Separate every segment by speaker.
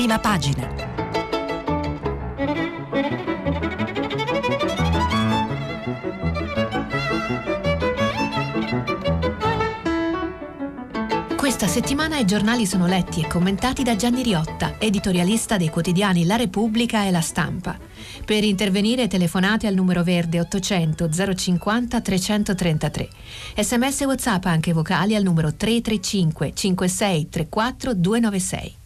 Speaker 1: prima pagina. Questa settimana i giornali sono letti e commentati da Gianni Riotta, editorialista dei quotidiani La Repubblica e La Stampa. Per intervenire telefonate al numero verde 800 050 333. Sms WhatsApp anche vocali al numero 335 56 34 296.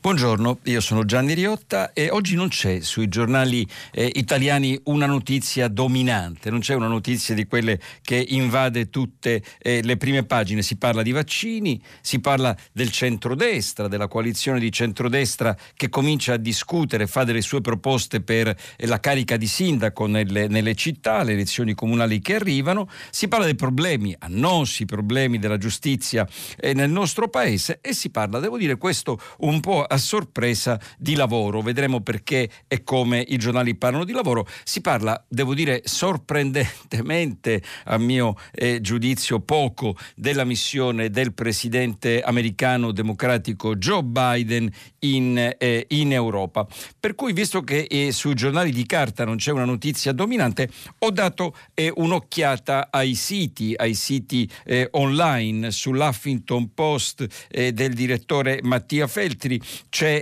Speaker 2: Buongiorno, io sono Gianni Riotta e oggi non c'è sui giornali eh, italiani una notizia dominante, non c'è una notizia di quelle che invade tutte eh, le prime pagine. Si parla di vaccini, si parla del centrodestra, della coalizione di centrodestra che comincia a discutere, fa delle sue proposte per eh, la carica di sindaco nelle, nelle città, le elezioni comunali che arrivano, si parla dei problemi, annosi problemi della giustizia eh, nel nostro paese e si parla, devo dire questo un po' a sorpresa di lavoro. Vedremo perché e come i giornali parlano di lavoro. Si parla, devo dire, sorprendentemente, a mio eh, giudizio, poco della missione del presidente americano democratico Joe Biden in, eh, in Europa. Per cui, visto che eh, sui giornali di carta non c'è una notizia dominante, ho dato eh, un'occhiata ai siti, ai siti eh, online sull'Huffington Post eh, del direttore Mattia Feltri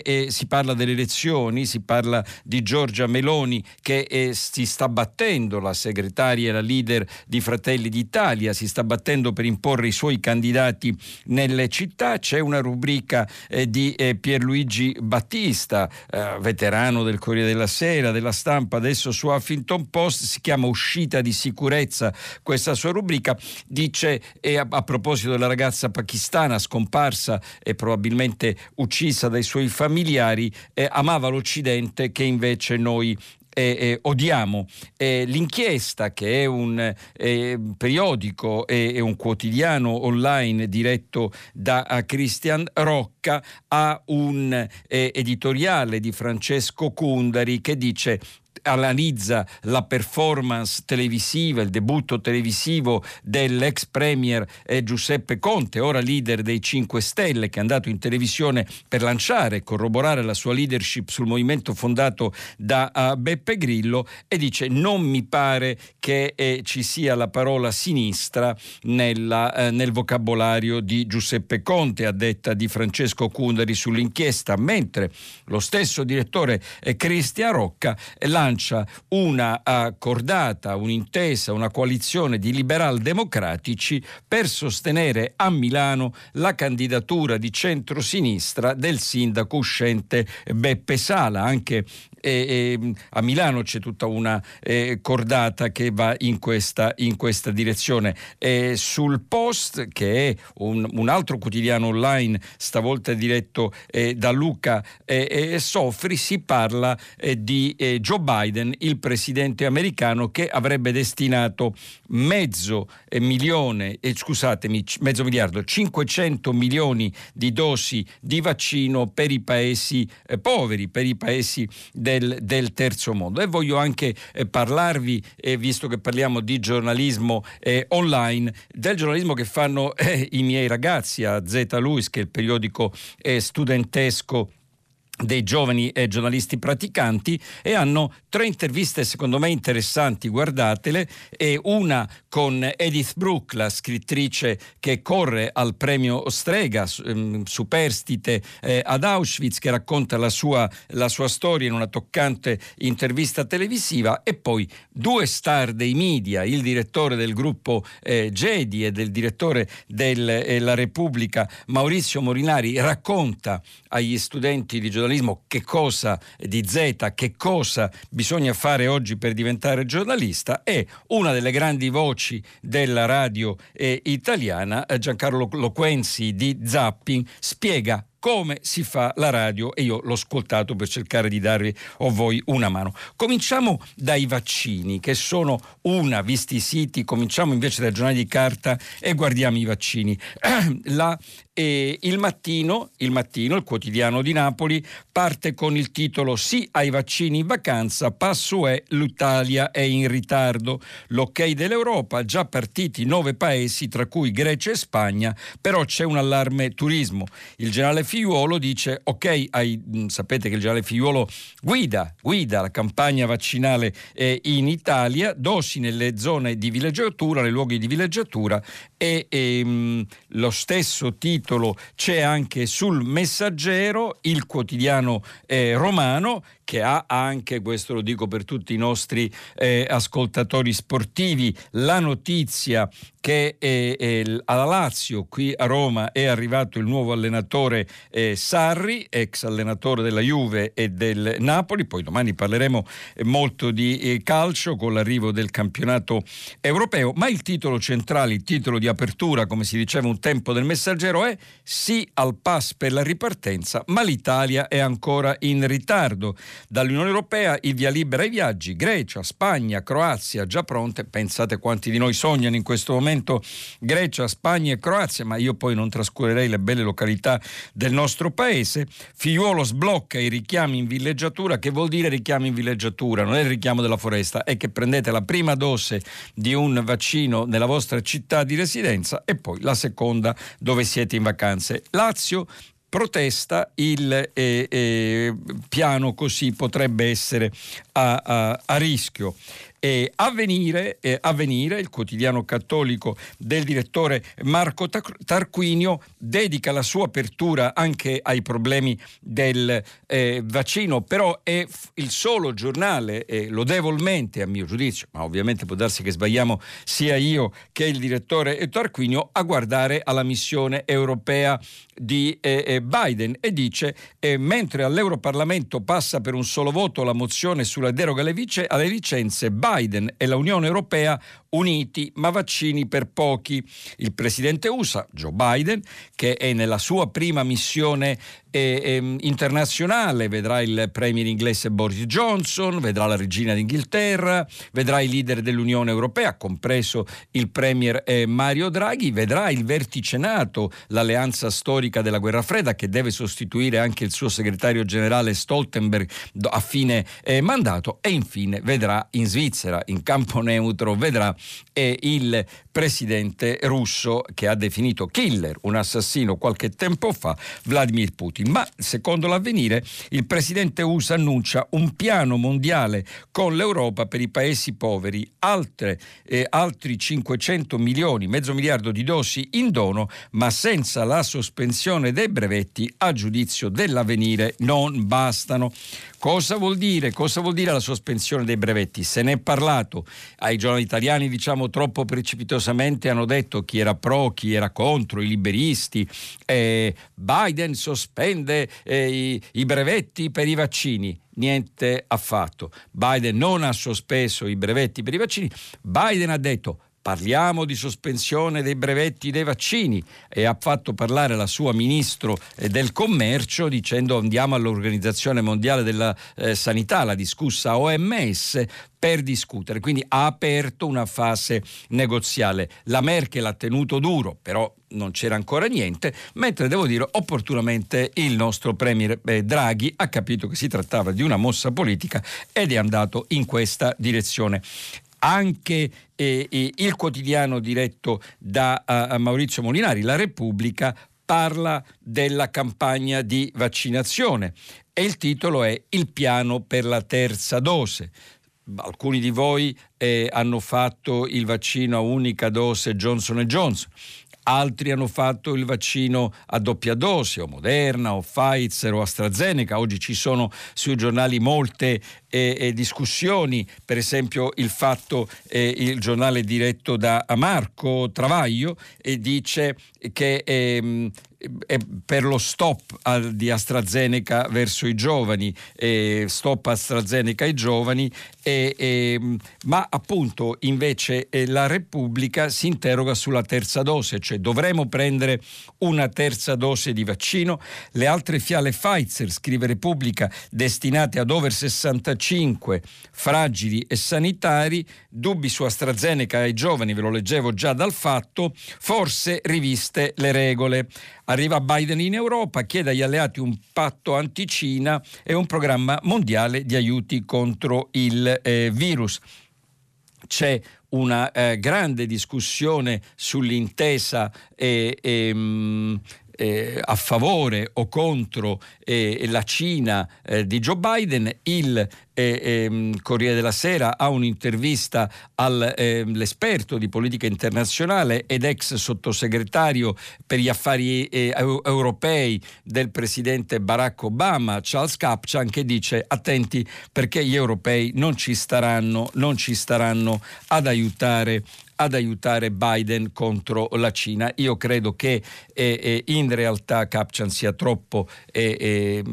Speaker 2: eh, si parla delle elezioni, si parla di Giorgia Meloni che eh, si sta battendo, la segretaria e la leader di Fratelli d'Italia, si sta battendo per imporre i suoi candidati nelle città. C'è una rubrica eh, di eh, Pierluigi Battista, eh, veterano del Corriere della Sera, della stampa, adesso su Huffington Post, si chiama Uscita di sicurezza questa sua rubrica, dice a, a proposito della ragazza pakistana scomparsa e probabilmente uccisa dai suoi familiari, eh, amava l'Occidente che invece noi eh, eh, odiamo. Eh, l'inchiesta, che è un eh, periodico e un quotidiano online diretto da Christian Rocca, ha un eh, editoriale di Francesco Cundari che dice analizza la performance televisiva, il debutto televisivo dell'ex premier eh, Giuseppe Conte, ora leader dei 5 Stelle, che è andato in televisione per lanciare e corroborare la sua leadership sul movimento fondato da uh, Beppe Grillo e dice non mi pare che eh, ci sia la parola sinistra nella, eh, nel vocabolario di Giuseppe Conte, a detta di Francesco Cundari sull'inchiesta, mentre lo stesso direttore eh, Cristian Rocca lancia lancia una cordata, un'intesa, una coalizione di liberal democratici per sostenere a Milano la candidatura di centrosinistra del sindaco uscente Beppe Sala. Anche e, e, a Milano c'è tutta una eh, cordata che va in questa, in questa direzione. E sul Post, che è un, un, altro quotidiano online, stavolta diretto eh, da Luca eh, Soffri, si parla eh, di eh, Joe Biden, il presidente americano che avrebbe destinato mezzo eh, milione, scusatemi, mezzo miliardo, 500 milioni di dosi di vaccino per i paesi poveri, per i paesi del del, del terzo mondo. E voglio anche eh, parlarvi, eh, visto che parliamo di giornalismo eh, online, del giornalismo che fanno eh, i miei ragazzi a Z Luis, che è il periodico eh, studentesco dei giovani eh, giornalisti praticanti e hanno tre interviste secondo me interessanti, guardatele, e una con Edith Brooke, la scrittrice che corre al premio Strega, ehm, superstite eh, ad Auschwitz, che racconta la sua, la sua, storia in una toccante intervista televisiva, e poi due star dei media, il direttore del gruppo eh, Gedi e del direttore della eh, Repubblica, Maurizio Morinari, racconta agli studenti di giornalismo che cosa di Z, che cosa bisogna fare oggi per diventare giornalista e una delle grandi voci della radio eh, italiana, eh, Giancarlo Loquenzi di Zapping, spiega come si fa la radio e io l'ho ascoltato per cercare di darvi a voi una mano. Cominciamo dai vaccini che sono una, visti i siti, cominciamo invece dai giornali di carta e guardiamo i vaccini. La e il mattino, il mattino, il quotidiano di Napoli, parte con il titolo Sì ai vaccini in vacanza, passo è l'Italia è in ritardo. L'ok dell'Europa, già partiti nove paesi, tra cui Grecia e Spagna, però c'è un allarme turismo. Il generale Figliuolo dice ok, hai, mm, sapete che il generale Figliuolo guida, guida la campagna vaccinale eh, in Italia, dosi nelle zone di villeggiatura, nei luoghi di villeggiatura e ehm, lo stesso titolo c'è anche sul Messaggero, il quotidiano eh, romano che ha anche, questo lo dico per tutti i nostri eh, ascoltatori sportivi, la notizia che eh, eh, alla Lazio, qui a Roma, è arrivato il nuovo allenatore eh, Sarri, ex allenatore della Juve e del Napoli. Poi domani parleremo eh, molto di eh, calcio con l'arrivo del campionato europeo. Ma il titolo centrale, il titolo di apertura, come si diceva un tempo del messaggero, è sì al pass per la ripartenza, ma l'Italia è ancora in ritardo. Dall'Unione Europea il via libera ai viaggi, Grecia, Spagna, Croazia già pronte, pensate quanti di noi sognano in questo momento Grecia, Spagna e Croazia, ma io poi non trascurerei le belle località del nostro paese. Figliuolo sblocca i richiami in villeggiatura, che vuol dire richiami in villeggiatura? Non è il richiamo della foresta, è che prendete la prima dose di un vaccino nella vostra città di residenza e poi la seconda dove siete in vacanze. Lazio protesta il eh, eh, piano così potrebbe essere a, a, a rischio. E avvenire, eh, avvenire, il quotidiano cattolico del direttore Marco Tarquinio, dedica la sua apertura anche ai problemi del eh, vaccino, però è il solo giornale, eh, lodevolmente a mio giudizio, ma ovviamente può darsi che sbagliamo sia io che il direttore Tarquinio, a guardare alla missione europea di eh, eh, Biden. E dice eh, mentre all'Europarlamento passa per un solo voto la mozione sulla deroga alle, vice, alle licenze, Biden e l'Unione Europea uniti ma vaccini per pochi. Il presidente USA, Joe Biden, che è nella sua prima missione eh, eh, internazionale, vedrà il premier inglese Boris Johnson, vedrà la regina d'Inghilterra, vedrà i leader dell'Unione Europea, compreso il premier eh, Mario Draghi, vedrà il vertice NATO, l'alleanza storica della guerra fredda che deve sostituire anche il suo segretario generale Stoltenberg a fine eh, mandato e infine vedrà in Svizzera, in campo neutro, vedrà e il presidente russo che ha definito killer, un assassino qualche tempo fa, Vladimir Putin. Ma secondo l'avvenire il presidente USA annuncia un piano mondiale con l'Europa per i paesi poveri, altre, eh, altri 500 milioni, mezzo miliardo di dosi in dono, ma senza la sospensione dei brevetti a giudizio dell'avvenire non bastano. Cosa vuol dire? Cosa vuol dire la sospensione dei brevetti? Se ne è parlato ai giornali italiani, diciamo troppo precipitosamente, hanno detto chi era pro, chi era contro, i liberisti. Eh, Biden sospende eh, i, i brevetti per i vaccini niente affatto. Biden non ha sospeso i brevetti per i vaccini, Biden ha detto Parliamo di sospensione dei brevetti dei vaccini e ha fatto parlare la sua ministro eh, del commercio dicendo andiamo all'Organizzazione Mondiale della eh, Sanità, la discussa OMS, per discutere. Quindi ha aperto una fase negoziale. La Merkel ha tenuto duro, però non c'era ancora niente, mentre devo dire opportunamente il nostro Premier eh, Draghi ha capito che si trattava di una mossa politica ed è andato in questa direzione anche eh, eh, il quotidiano diretto da uh, Maurizio Molinari, La Repubblica, parla della campagna di vaccinazione e il titolo è Il piano per la terza dose. Alcuni di voi eh, hanno fatto il vaccino a unica dose Johnson Johnson altri hanno fatto il vaccino a doppia dose, o Moderna, o Pfizer, o AstraZeneca. Oggi ci sono sui giornali molte eh, eh, discussioni, per esempio il fatto, eh, il giornale diretto da Marco Travaglio, dice che ehm, per lo stop di AstraZeneca verso i giovani, eh, stop AstraZeneca ai giovani, eh, eh, ma appunto invece eh, la Repubblica si interroga sulla terza dose, cioè dovremo prendere una terza dose di vaccino, le altre fiale Pfizer, scrive Repubblica, destinate ad over 65 fragili e sanitari, dubbi su AstraZeneca ai giovani, ve lo leggevo già dal fatto, forse riviste le regole. Arriva Biden in Europa, chiede agli alleati un patto anti-Cina e un programma mondiale di aiuti contro il eh, virus. C'è una eh, grande discussione sull'intesa e, e, mh, mm, eh, a favore o contro eh, la Cina eh, di Joe Biden, il ehm, Corriere della Sera ha un'intervista all'esperto ehm, di politica internazionale ed ex sottosegretario per gli affari eh, europei del presidente Barack Obama, Charles Kapchan, che dice attenti perché gli europei non ci staranno, non ci staranno ad aiutare ad aiutare Biden contro la Cina. Io credo che eh, eh, in realtà Kapchan sia troppo eh, eh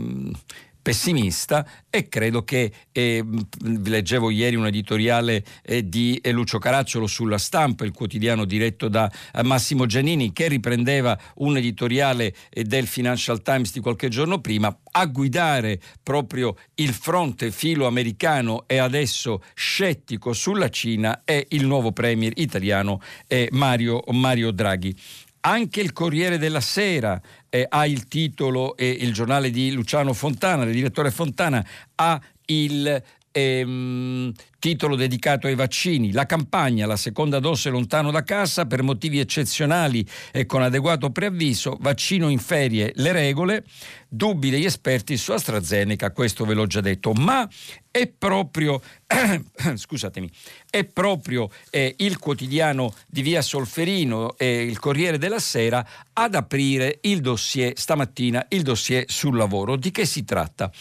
Speaker 2: pessimista e credo che, eh, leggevo ieri un editoriale eh, di eh, Lucio Caracciolo sulla stampa, il quotidiano diretto da eh, Massimo Giannini, che riprendeva un editoriale eh, del Financial Times di qualche giorno prima, a guidare proprio il fronte filo americano e adesso scettico sulla Cina è il nuovo premier italiano Mario, Mario Draghi. Anche il Corriere della Sera eh, ha il titolo e il giornale di Luciano Fontana, il direttore Fontana, ha il ehm, titolo dedicato ai vaccini. La campagna, la seconda dose lontano da casa per motivi eccezionali e con adeguato preavviso, vaccino in ferie, le regole, dubbi degli esperti su AstraZeneca, questo ve l'ho già detto, ma è proprio, scusatemi, è proprio eh, il quotidiano di Via Solferino e il Corriere della Sera ad aprire il dossier stamattina, il dossier sul lavoro. Di che si tratta?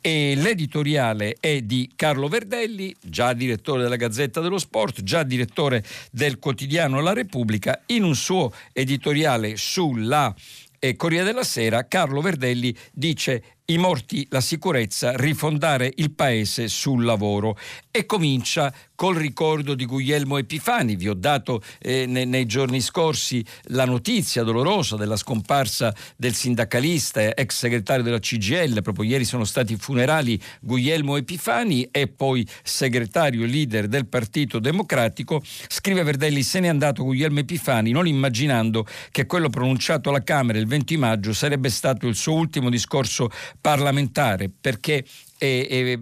Speaker 2: E l'editoriale è di Carlo Verdelli, già direttore della Gazzetta dello Sport, già direttore del quotidiano La Repubblica, in un suo editoriale sulla eh, Corriere della Sera, Carlo Verdelli dice i morti, la sicurezza, rifondare il paese sul lavoro e comincia col ricordo di Guglielmo Epifani. Vi ho dato eh, nei, nei, giorni scorsi la notizia dolorosa della scomparsa del sindacalista, ex segretario della CGL. Proprio ieri sono stati i funerali Guglielmo Epifani e poi segretario e leader del Partito Democratico. Scrive Verdelli, se n'è andato Guglielmo Epifani non immaginando che quello pronunciato alla Camera il 20 maggio sarebbe stato il suo ultimo discorso parlamentare perché eh, eh,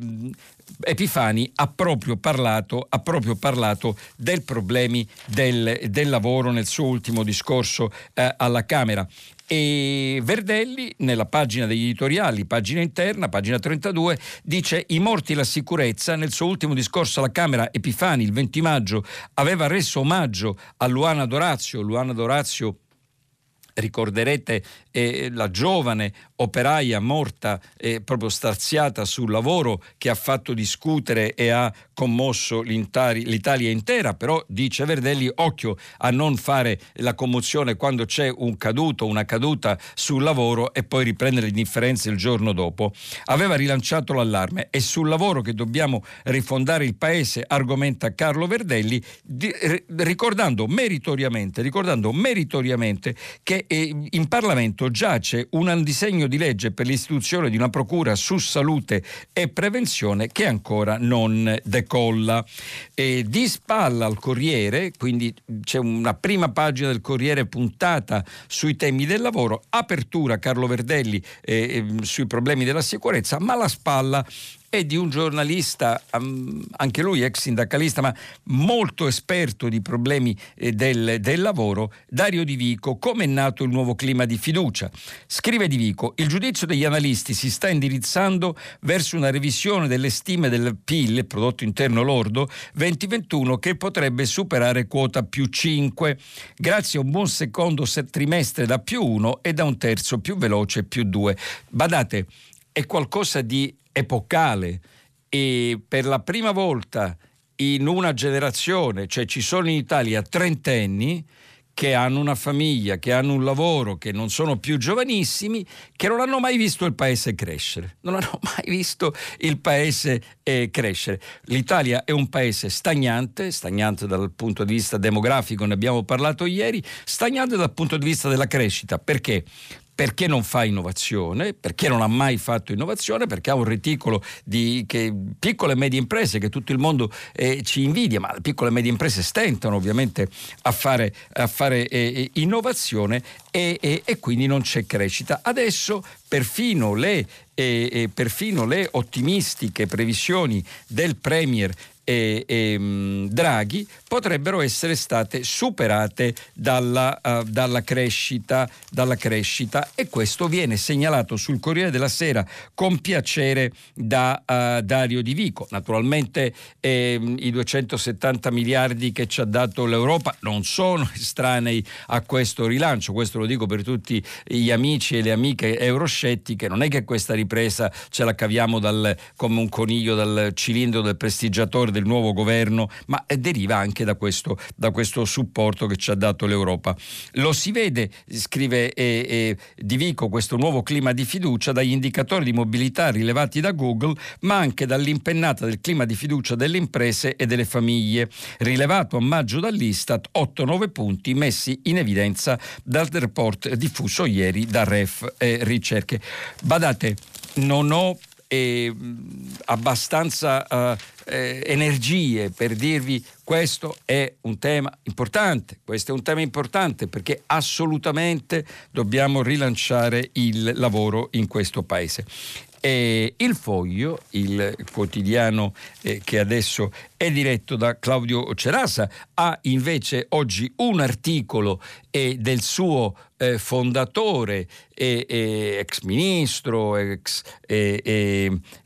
Speaker 2: Epifani ha proprio parlato, ha proprio parlato dei problemi del, del, lavoro nel suo ultimo discorso eh, alla Camera. E Verdelli, nella pagina degli editoriali, pagina interna, pagina 32, dice i morti la sicurezza. Nel suo ultimo discorso alla Camera, Epifani, il 20 maggio, aveva reso omaggio a Luana Dorazio. Luana Dorazio ricorderete eh, la giovane operaia morta eh, proprio starziata sul lavoro che ha fatto discutere e ha commosso l'Italia intera, però dice Verdelli occhio a non fare la commozione quando c'è un caduto, una caduta sul lavoro e poi riprendere l'indifferenza il giorno dopo. Aveva rilanciato l'allarme e sul lavoro che dobbiamo rifondare il paese, argomenta Carlo Verdelli, di, ricordando meritoriamente, ricordando meritoriamente che eh, in Parlamento giace un disegno di legge per l'istituzione di una procura su salute e prevenzione che ancora non decorre colla. E di spalla al Corriere, quindi c'è una prima pagina del Corriere puntata sui temi del lavoro, apertura Carlo Verdelli eh, sui problemi della sicurezza, ma la spalla è di un giornalista, anche lui ex sindacalista, ma molto esperto di problemi eh, del, del lavoro, Dario Di Vico, come è nato il nuovo clima di fiducia. Scrive Di Vico, il giudizio degli analisti si sta indirizzando verso una revisione delle stime del PIL, prodotto interno lordo, 2021 che potrebbe superare quota più 5, grazie a un buon secondo trimestre da più 1 e da un terzo più veloce più 2. Badate, è qualcosa di epocale e per la prima volta in una generazione, cioè ci sono in Italia trentenni che hanno una famiglia, che hanno un lavoro, che non sono più giovanissimi, che non hanno mai visto il paese crescere. Non hanno mai visto il paese eh, crescere. L'Italia è un paese stagnante, stagnante dal punto di vista demografico, ne abbiamo parlato ieri, stagnante dal punto di vista della crescita. Perché? Perché non fa innovazione, perché non ha mai fatto innovazione, perché ha un reticolo di che, piccole e medie imprese che tutto il mondo eh, ci invidia, ma le piccole e medie imprese stentano ovviamente a fare, a fare eh, eh innovazione e, e, e, quindi non c'è crescita. Adesso perfino le, eh, eh perfino le ottimistiche previsioni del Premier e, e Draghi potrebbero essere state superate dalla, uh, dalla, crescita, dalla, crescita, e questo viene segnalato sul Corriere della Sera con piacere da uh, Dario Di Vico. Naturalmente ehm, i 270 miliardi che ci ha dato l'Europa non sono estranei a questo rilancio, questo lo dico per tutti gli amici e le amiche euroscettiche, non è che questa ripresa ce la caviamo dal, come un coniglio dal cilindro del prestigiatore del nuovo governo, ma deriva anche da questo, da questo supporto che ci ha dato l'Europa. Lo si vede, scrive eh, eh, Di Vico, questo nuovo clima di fiducia dagli indicatori di mobilità rilevati da Google, ma anche dall'impennata del clima di fiducia delle imprese e delle famiglie, rilevato a maggio dall'Istat 8-9 punti messi in evidenza dal report diffuso ieri da Ref e Ricerche. Badate, non ho eh, abbastanza eh, energie per dirvi questo è un tema importante, questo è un tema importante perché assolutamente dobbiamo rilanciare il lavoro in questo paese. E il Foglio, il quotidiano eh, che adesso è diretto da Claudio Cerasa, ha invece oggi un articolo eh, del suo eh, fondatore, ex ministro, ex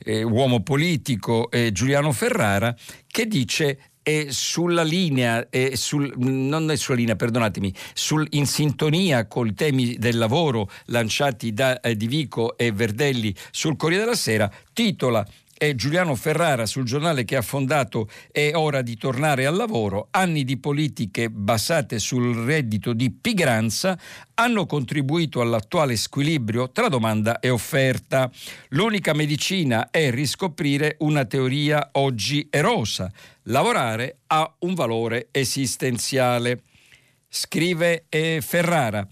Speaker 2: uomo politico Giuliano Ferrara, che dice è sulla linea, è sul, non è sulla linea, perdonatemi, sul, in sintonia con i temi del lavoro lanciati da eh, Di Vico e Verdelli sul Corriere della Sera, titola è Giuliano Ferrara sul giornale che ha fondato È ora di tornare al lavoro. Anni di politiche basate sul reddito di pigranza hanno contribuito all'attuale squilibrio tra domanda e offerta. L'unica medicina è riscoprire una teoria oggi erosa. Lavorare ha un valore esistenziale. Scrive eh, Ferrara.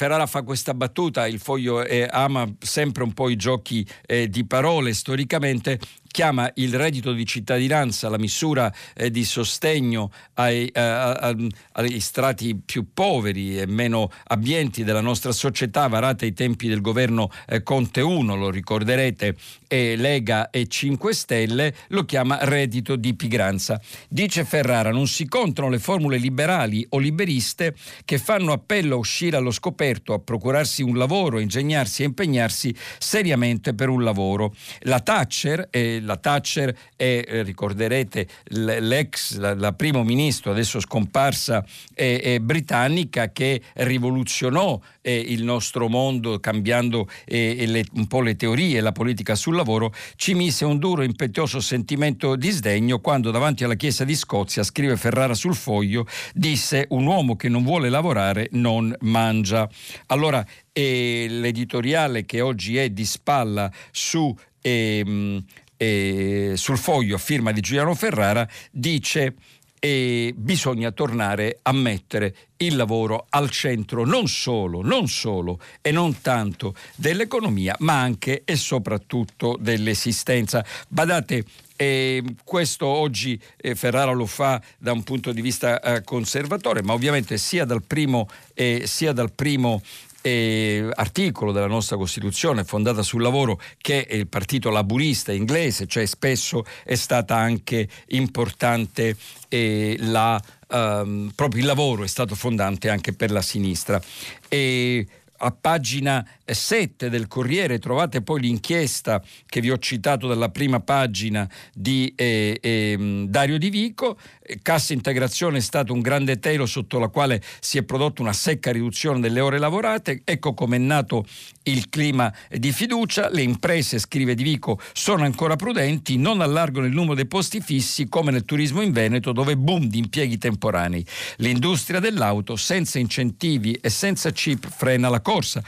Speaker 2: Ferrara fa questa battuta, il foglio eh, ama sempre un po' i giochi eh, di parole storicamente, chiama il reddito di cittadinanza la misura eh, di sostegno ai, eh, ai, strati più poveri e meno abbienti della nostra società, varata ai tempi del governo eh, Conte 1, lo ricorderete, e Lega e 5 Stelle, lo chiama reddito di pigranza. Dice Ferrara, non si contano le formule liberali o liberiste che fanno appello a uscire allo scoperto, a procurarsi un lavoro, a ingegnarsi e impegnarsi seriamente per un lavoro. La Thatcher e la Thatcher è, eh, ricorderete, l'ex, la, la, primo ministro, adesso scomparsa, è britannica, che rivoluzionò eh, il nostro mondo cambiando eh, le, un po' le teorie, la politica sul lavoro, ci mise un duro impetuoso sentimento di sdegno quando davanti alla Chiesa di Scozia, scrive Ferrara sul foglio, disse un uomo che non vuole lavorare non mangia. Allora, eh, l'editoriale che oggi è di spalla su ehm, eh, sul foglio a firma di Giuliano Ferrara dice e bisogna tornare a mettere il lavoro al centro non solo, non solo e non tanto dell'economia, ma anche e soprattutto dell'esistenza. Badate, eh, questo oggi eh, Ferrara lo fa da un punto di vista eh, conservatore, ma ovviamente sia dal primo, eh, sia dal primo eh, articolo della nostra Costituzione fondata sul lavoro che è il partito laburista inglese, cioè spesso è stata anche importante eh, la, ehm, proprio il lavoro è stato fondante anche per la sinistra. E a pagina 7 del Corriere trovate poi l'inchiesta che vi ho citato dalla prima pagina di eh, eh, Dario Di Vico. Cassa integrazione è stato un grande telo sotto la quale si è prodotta una secca riduzione delle ore lavorate. Ecco come è nato il clima di fiducia. Le imprese, scrive Di Vico, sono ancora prudenti, non allargano il numero dei posti fissi come nel turismo in Veneto dove boom di impieghi temporanei. L'industria dell'auto senza incentivi e senza chip frena la corsa.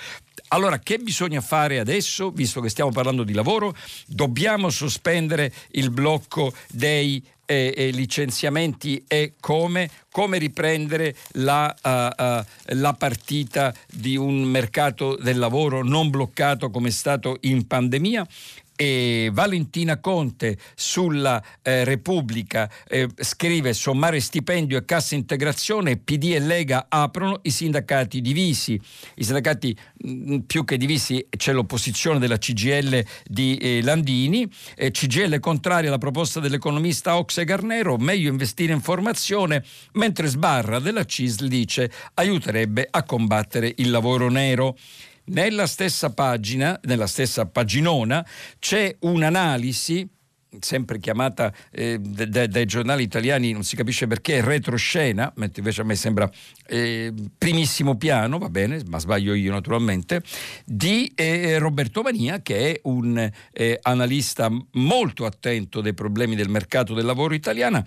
Speaker 2: Allora, che bisogna fare adesso, visto che stiamo parlando di lavoro? Dobbiamo sospendere il blocco dei eh, eh, licenziamenti e come? Come riprendere la, uh, uh, la, partita di un mercato del lavoro non bloccato come è stato in pandemia? E Valentina Conte sulla eh, Repubblica eh, scrive sommare stipendio e cassa integrazione, PD e Lega aprono i sindacati divisi. I sindacati mh, mm, più che divisi c'è l'opposizione della CGL di eh, Landini, CGL contraria alla proposta dell'economista Oxe Garnero, meglio investire in formazione, mentre Sbarra della CISL dice aiuterebbe a combattere il lavoro nero. Nella stessa pagina, nella stessa paginona, c'è un'analisi sempre chiamata eh, dai, dai giornali italiani, non si capisce perché, retroscena, mentre invece a me sembra eh, primissimo piano, va bene, ma sbaglio io naturalmente, di eh, Roberto Mania, che è un eh, analista molto attento dei problemi del mercato del lavoro italiano,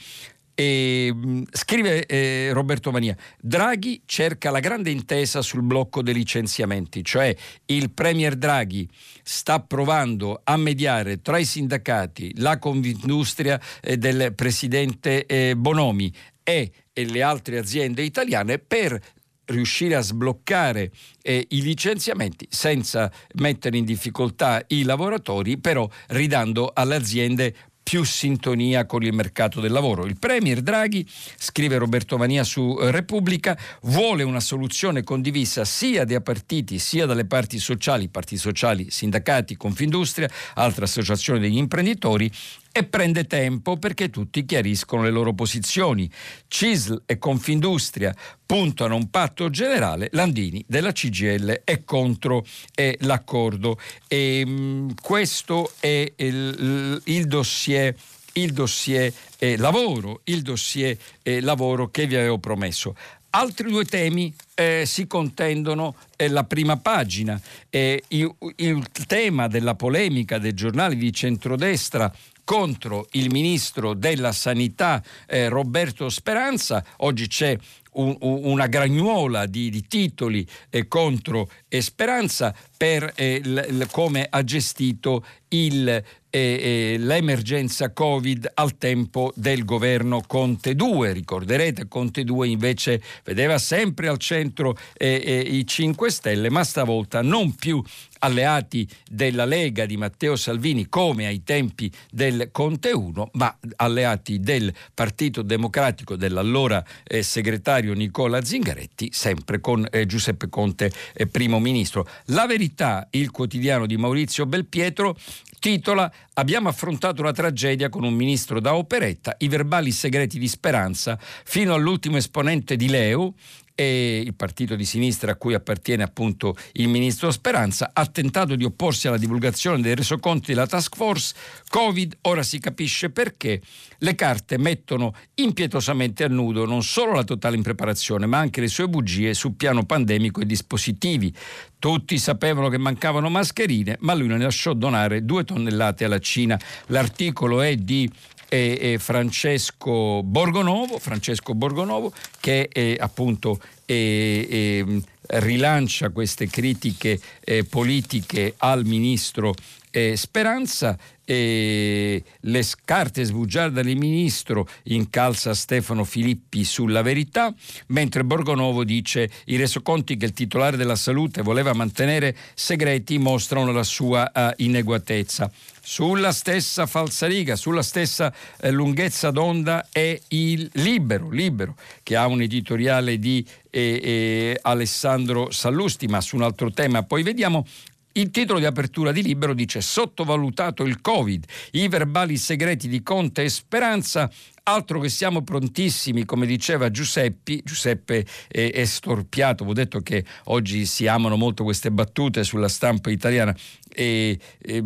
Speaker 2: e, mm, scrive eh, Roberto Mania, Draghi cerca la grande intesa sul blocco dei licenziamenti, cioè il Premier Draghi sta provando a mediare tra i sindacati, la Confindustria eh, del Presidente eh, Bonomi e, e le altre aziende italiane per riuscire a sbloccare eh, i licenziamenti senza mettere in difficoltà i lavoratori, però ridando alle aziende più sintonia con il mercato del lavoro. Il Premier Draghi, scrive Roberto Mania su Repubblica, vuole una soluzione condivisa sia dai partiti sia dalle parti sociali, parti sociali, sindacati, Confindustria, altre associazioni degli imprenditori e prende tempo perché tutti chiariscono le loro posizioni. CISL e Confindustria puntano a un patto generale, Landini della CGL è contro eh, l'accordo. E, mh, mm, questo è il, il dossier il dossier eh, lavoro, il dossier eh, lavoro che vi avevo promesso. Altri due temi eh, si contendono la prima pagina. Eh, il, il, tema della polemica dei giornali di centrodestra contro il ministro della Sanità eh, Roberto Speranza. Oggi c'è un, una gragnuola di, di titoli eh, contro Speranza per eh, l, l, come ha gestito il eh, l'emergenza Covid al tempo del governo Conte 2. Ricorderete, Conte 2 invece vedeva sempre al centro eh, eh, i 5 Stelle, ma stavolta non più alleati della Lega di Matteo Salvini come ai tempi del Conte 1, ma alleati del Partito Democratico dell'allora eh, segretario Nicola Zingaretti, sempre con eh, Giuseppe Conte eh, primo ministro. La verità, il quotidiano di Maurizio Belpietro, titola Abbiamo affrontato una tragedia con un ministro da operetta, i verbali segreti di Speranza, fino all'ultimo esponente di Leu, e il partito di sinistra a cui appartiene appunto il ministro Speranza ha tentato di opporsi alla divulgazione dei resoconti della task force Covid, ora si capisce perché le carte mettono impietosamente a nudo non solo la totale impreparazione ma anche le sue bugie sul piano pandemico e dispositivi. Tutti sapevano che mancavano mascherine ma lui ne lasciò donare due tonnellate alla Cina. L'articolo è di e, e Francesco Borgonovo, Francesco Borgonovo che è, appunto è, rilancia queste critiche eh, politiche al ministro eh, Speranza e le carte sbugiarde del ministro incalza Stefano Filippi sulla verità, mentre Borgonovo dice i resoconti che il titolare della salute voleva mantenere segreti mostrano la sua uh, ineguatezza. Sulla stessa falsariga, sulla stessa eh, lunghezza d'onda è il Libero, Libero, che ha un editoriale di eh, eh, Alessandro Sallusti, ma su un altro tema. Poi vediamo il titolo di apertura di Libero dice sottovalutato il Covid, i verbali segreti di Conte e Speranza, altro che siamo prontissimi, come diceva Giuseppe, Giuseppe è, è storpiato, ho detto che oggi si amano molto queste battute sulla stampa italiana e, e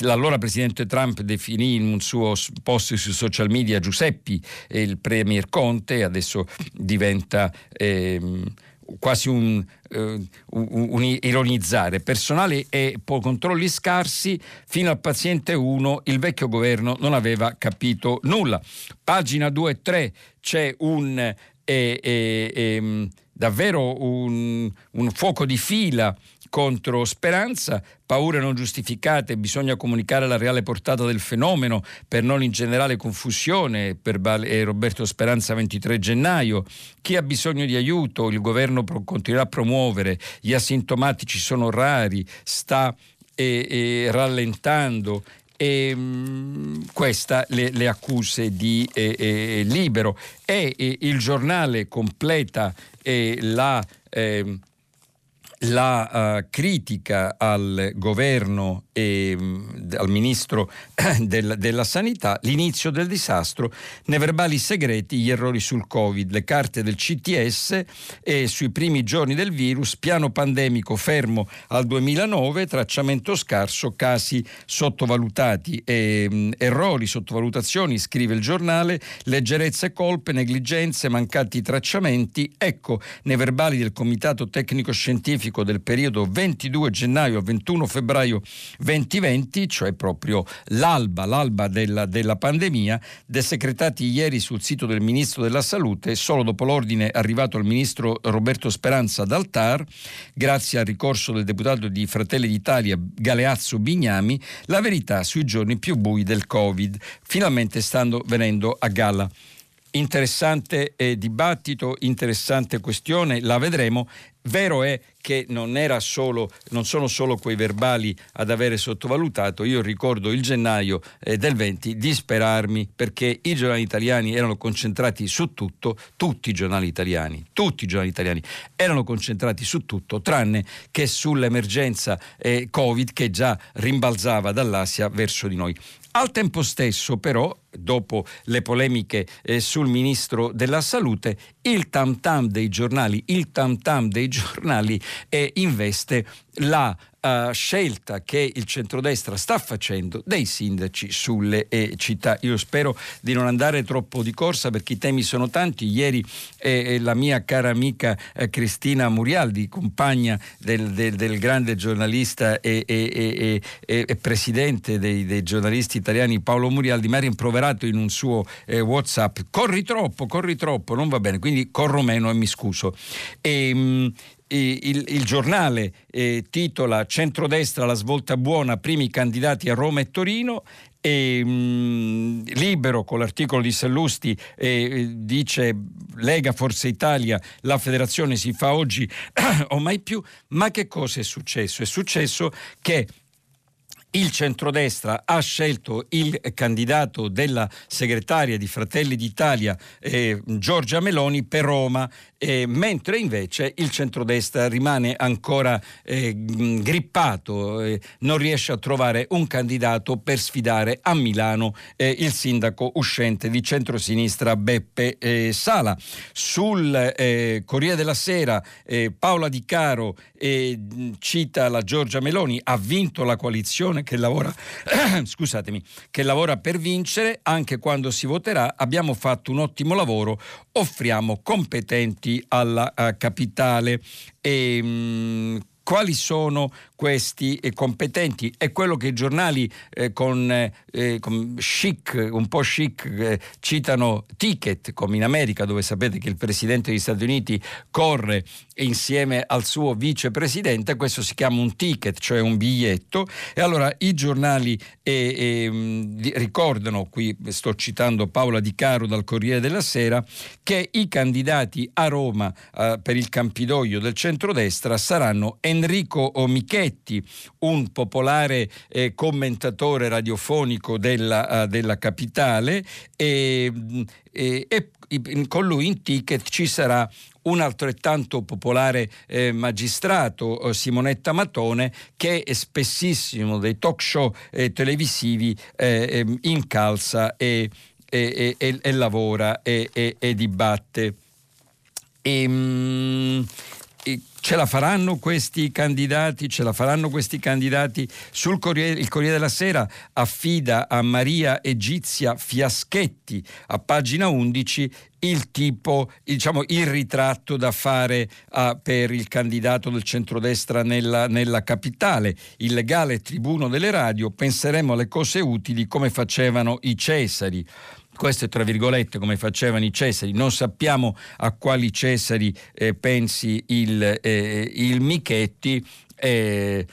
Speaker 2: l'allora presidente Trump definì in un suo post sui social media Giuseppe il premier Conte, adesso diventa... Eh, quasi un, uh, un, un, ironizzare. Personale e controlli scarsi, fino al paziente 1 il vecchio governo non aveva capito nulla. Pagina 2 e 3 c'è un... Eh, eh, eh, davvero un, un fuoco di fila contro Speranza, paure non giustificate, bisogna comunicare la reale portata del fenomeno per non ingenerare confusione, per Roberto Speranza 23 gennaio, chi ha bisogno di aiuto? Il governo continuerà a promuovere, gli asintomatici sono rari, sta e, e rallentando. E mh, mm, questa le, le, accuse di eh, eh, Libero. E eh, il giornale completa eh, la ehm, la uh, critica al governo e mh, al ministro del, della sanità, l'inizio del disastro, nei verbali segreti gli errori sul Covid, le carte del CTS e sui primi giorni del virus, piano pandemico fermo al 2009, tracciamento scarso, casi sottovalutati, e, mh, errori, sottovalutazioni, scrive il giornale, leggerezze, colpe, negligenze, mancati tracciamenti, ecco nei verbali del Comitato Tecnico Scientifico scientifico del periodo 22 gennaio 21 febbraio 2020, cioè proprio l'alba, l'alba della, della pandemia, desecretati ieri sul sito del Ministro della Salute, solo dopo l'ordine arrivato al Ministro Roberto Speranza dal TAR, grazie al ricorso del deputato di Fratelli d'Italia Galeazzo Bignami, la verità sui giorni più bui del Covid, finalmente stando venendo a galla. Interessante eh, dibattito, interessante questione, la vedremo. Vero è che non, solo, non, sono solo quei verbali ad avere sottovalutato. Io ricordo il gennaio eh, del 20 disperarmi perché i giornali italiani erano concentrati su tutto, tutti i giornali italiani, tutti i giornali italiani erano concentrati su tutto, tranne che sull'emergenza eh, Covid che già rimbalzava dall'Asia verso di noi. Al tempo stesso, però, dopo le polemiche eh, sul ministro della salute, il tam tam dei giornali, il tam tam dei giornali eh, investe la uh, scelta che il centrodestra sta facendo dei sindaci sulle eh, città. Io spero di non andare troppo di corsa perché i temi sono tanti. Ieri eh, eh la mia cara amica eh, Cristina Murialdi, compagna del, del, del grande giornalista e, e, e, e presidente dei, dei, giornalisti italiani Paolo Murialdi, mi ha rimproverato in un suo eh, WhatsApp: corri troppo, corri troppo, non va bene. Quindi corro meno e mi scuso. E, mh, mm, il, il, giornale eh, titola Centrodestra la svolta buona, primi candidati a Roma e Torino e mh, mm, Libero con l'articolo di Sallusti eh, dice Lega Forza Italia, la federazione si fa oggi o mai più, ma che cosa è successo? È successo che il centrodestra ha scelto il candidato della segretaria di Fratelli d'Italia, eh, Giorgia Meloni, per Roma eh, mentre invece il centrodestra rimane ancora eh, grippato, eh, non riesce a trovare un candidato per sfidare a Milano eh, il sindaco uscente di centrosinistra Beppe eh, Sala. Sul eh, Corriere della Sera Paola Di Caro cita la Giorgia Meloni, ha vinto la coalizione che lavora, scusatemi, che lavora per vincere, anche quando si voterà abbiamo fatto un ottimo lavoro, offriamo competenti alla uh, capitale. E, mh, mm, quali sono questi eh, competenti? È quello che i giornali eh, con, eh, con, chic, un po' chic, eh, citano ticket, come in America, dove sapete che il presidente degli Stati Uniti corre insieme al suo vicepresidente, questo si chiama un ticket, cioè un biglietto, e allora i giornali eh, eh, ricordano, qui sto citando Paola Di Caro dal Corriere della Sera, che i candidati a Roma per il Campidoglio del centrodestra saranno Enrico Michetti, un popolare eh, commentatore radiofonico della, uh, della capitale e, e, e, con lui in ticket ci sarà un altrettanto popolare eh, magistrato, eh, Simonetta Matone, che spessissimo dei talk show eh, televisivi eh, ehm, incalza e, e, e, lavora e, dibatte. E, ehm, Ce la faranno questi candidati? Ce la faranno questi candidati? Sul Corriere, il Corriere della Sera affida a Maria Egizia Fiaschetti a pagina 11 il tipo, diciamo, il ritratto da fare uh, per il candidato del centrodestra nella, nella capitale, il legale tribuno delle radio, penseremo alle cose utili come facevano i Cesari questo è tra virgolette come facevano i Cesari, non sappiamo a quali Cesari eh, pensi il, eh, il Michetti. Eh,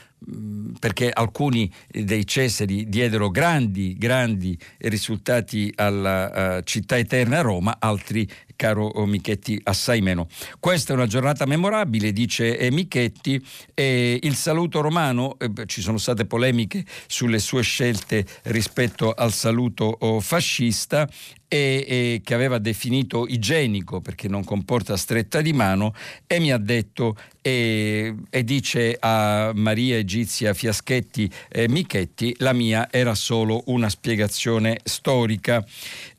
Speaker 2: perché alcuni dei Cesari diedero grandi, grandi risultati alla uh, città eterna Roma, altri caro Michetti, assai meno. Questa è una giornata memorabile, dice eh, Michetti, e il saluto romano, eh, ci sono state polemiche sulle sue scelte rispetto al saluto oh, fascista e, che aveva definito igienico perché non comporta stretta di mano e mi ha detto e, e dice a Maria Egizia Fiaschetti eh, Michetti la mia era solo una spiegazione storica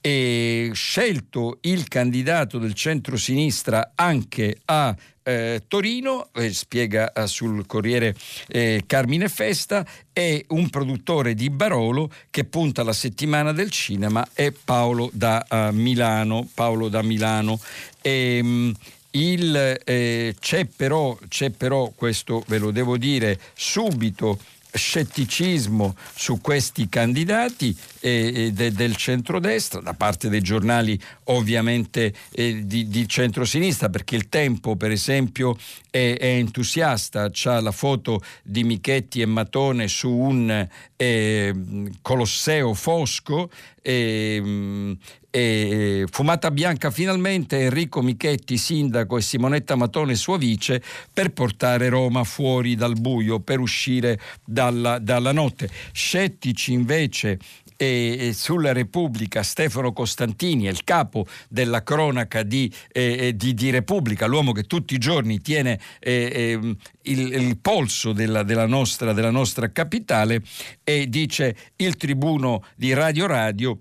Speaker 2: e scelto il candidato del centro-sinistra anche a eh, Torino, eh, spiega eh, sul Corriere eh, Carmine Festa, è un produttore di Barolo che punta alla settimana del cinema, è Paolo da uh, Milano. Paolo da Milano. E, um, il, eh, c'è, però, c'è però, questo ve lo devo dire subito, scetticismo su questi candidati eh, de, del centrodestra da parte dei giornali ovviamente eh, di, di centrosinistra perché il tempo per esempio è, è entusiasta, c'ha la foto di Michetti e Matone su un eh, Colosseo Fosco e, e Fumata Bianca finalmente Enrico Michetti, sindaco, e Simonetta Matone, sua vice, per portare Roma fuori dal buio, per uscire dalla, dalla notte. Scettici invece e sulla Repubblica Stefano Costantini è il capo della cronaca di, eh, di, di Repubblica, l'uomo che tutti i giorni tiene eh, ehm, il, il, polso della, della, nostra, della nostra capitale e dice il tribuno di Radio Radio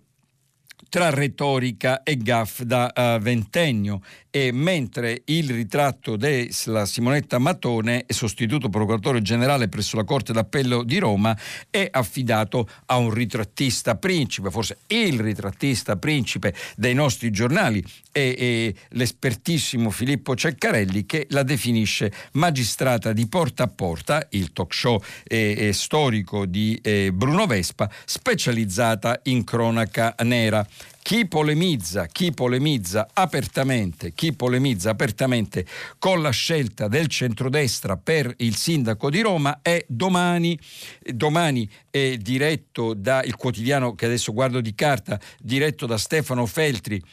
Speaker 2: tra retorica e gaff da uh, ventennio e mentre il ritratto della Simonetta Matone, sostituto procuratore generale presso la Corte d'Appello di Roma, è affidato a un ritrattista principe, forse il ritrattista principe dei nostri giornali, è, è l'espertissimo Filippo Ceccarelli che la definisce magistrata di porta a porta, il talk show eh, storico di eh, Bruno Vespa, specializzata in cronaca nera. Chi polemizza, chi polemizza apertamente, chi polemizza apertamente con la scelta del centrodestra per il sindaco di Roma è domani, domani è diretto da il quotidiano che adesso guardo di carta, diretto da Stefano Feltri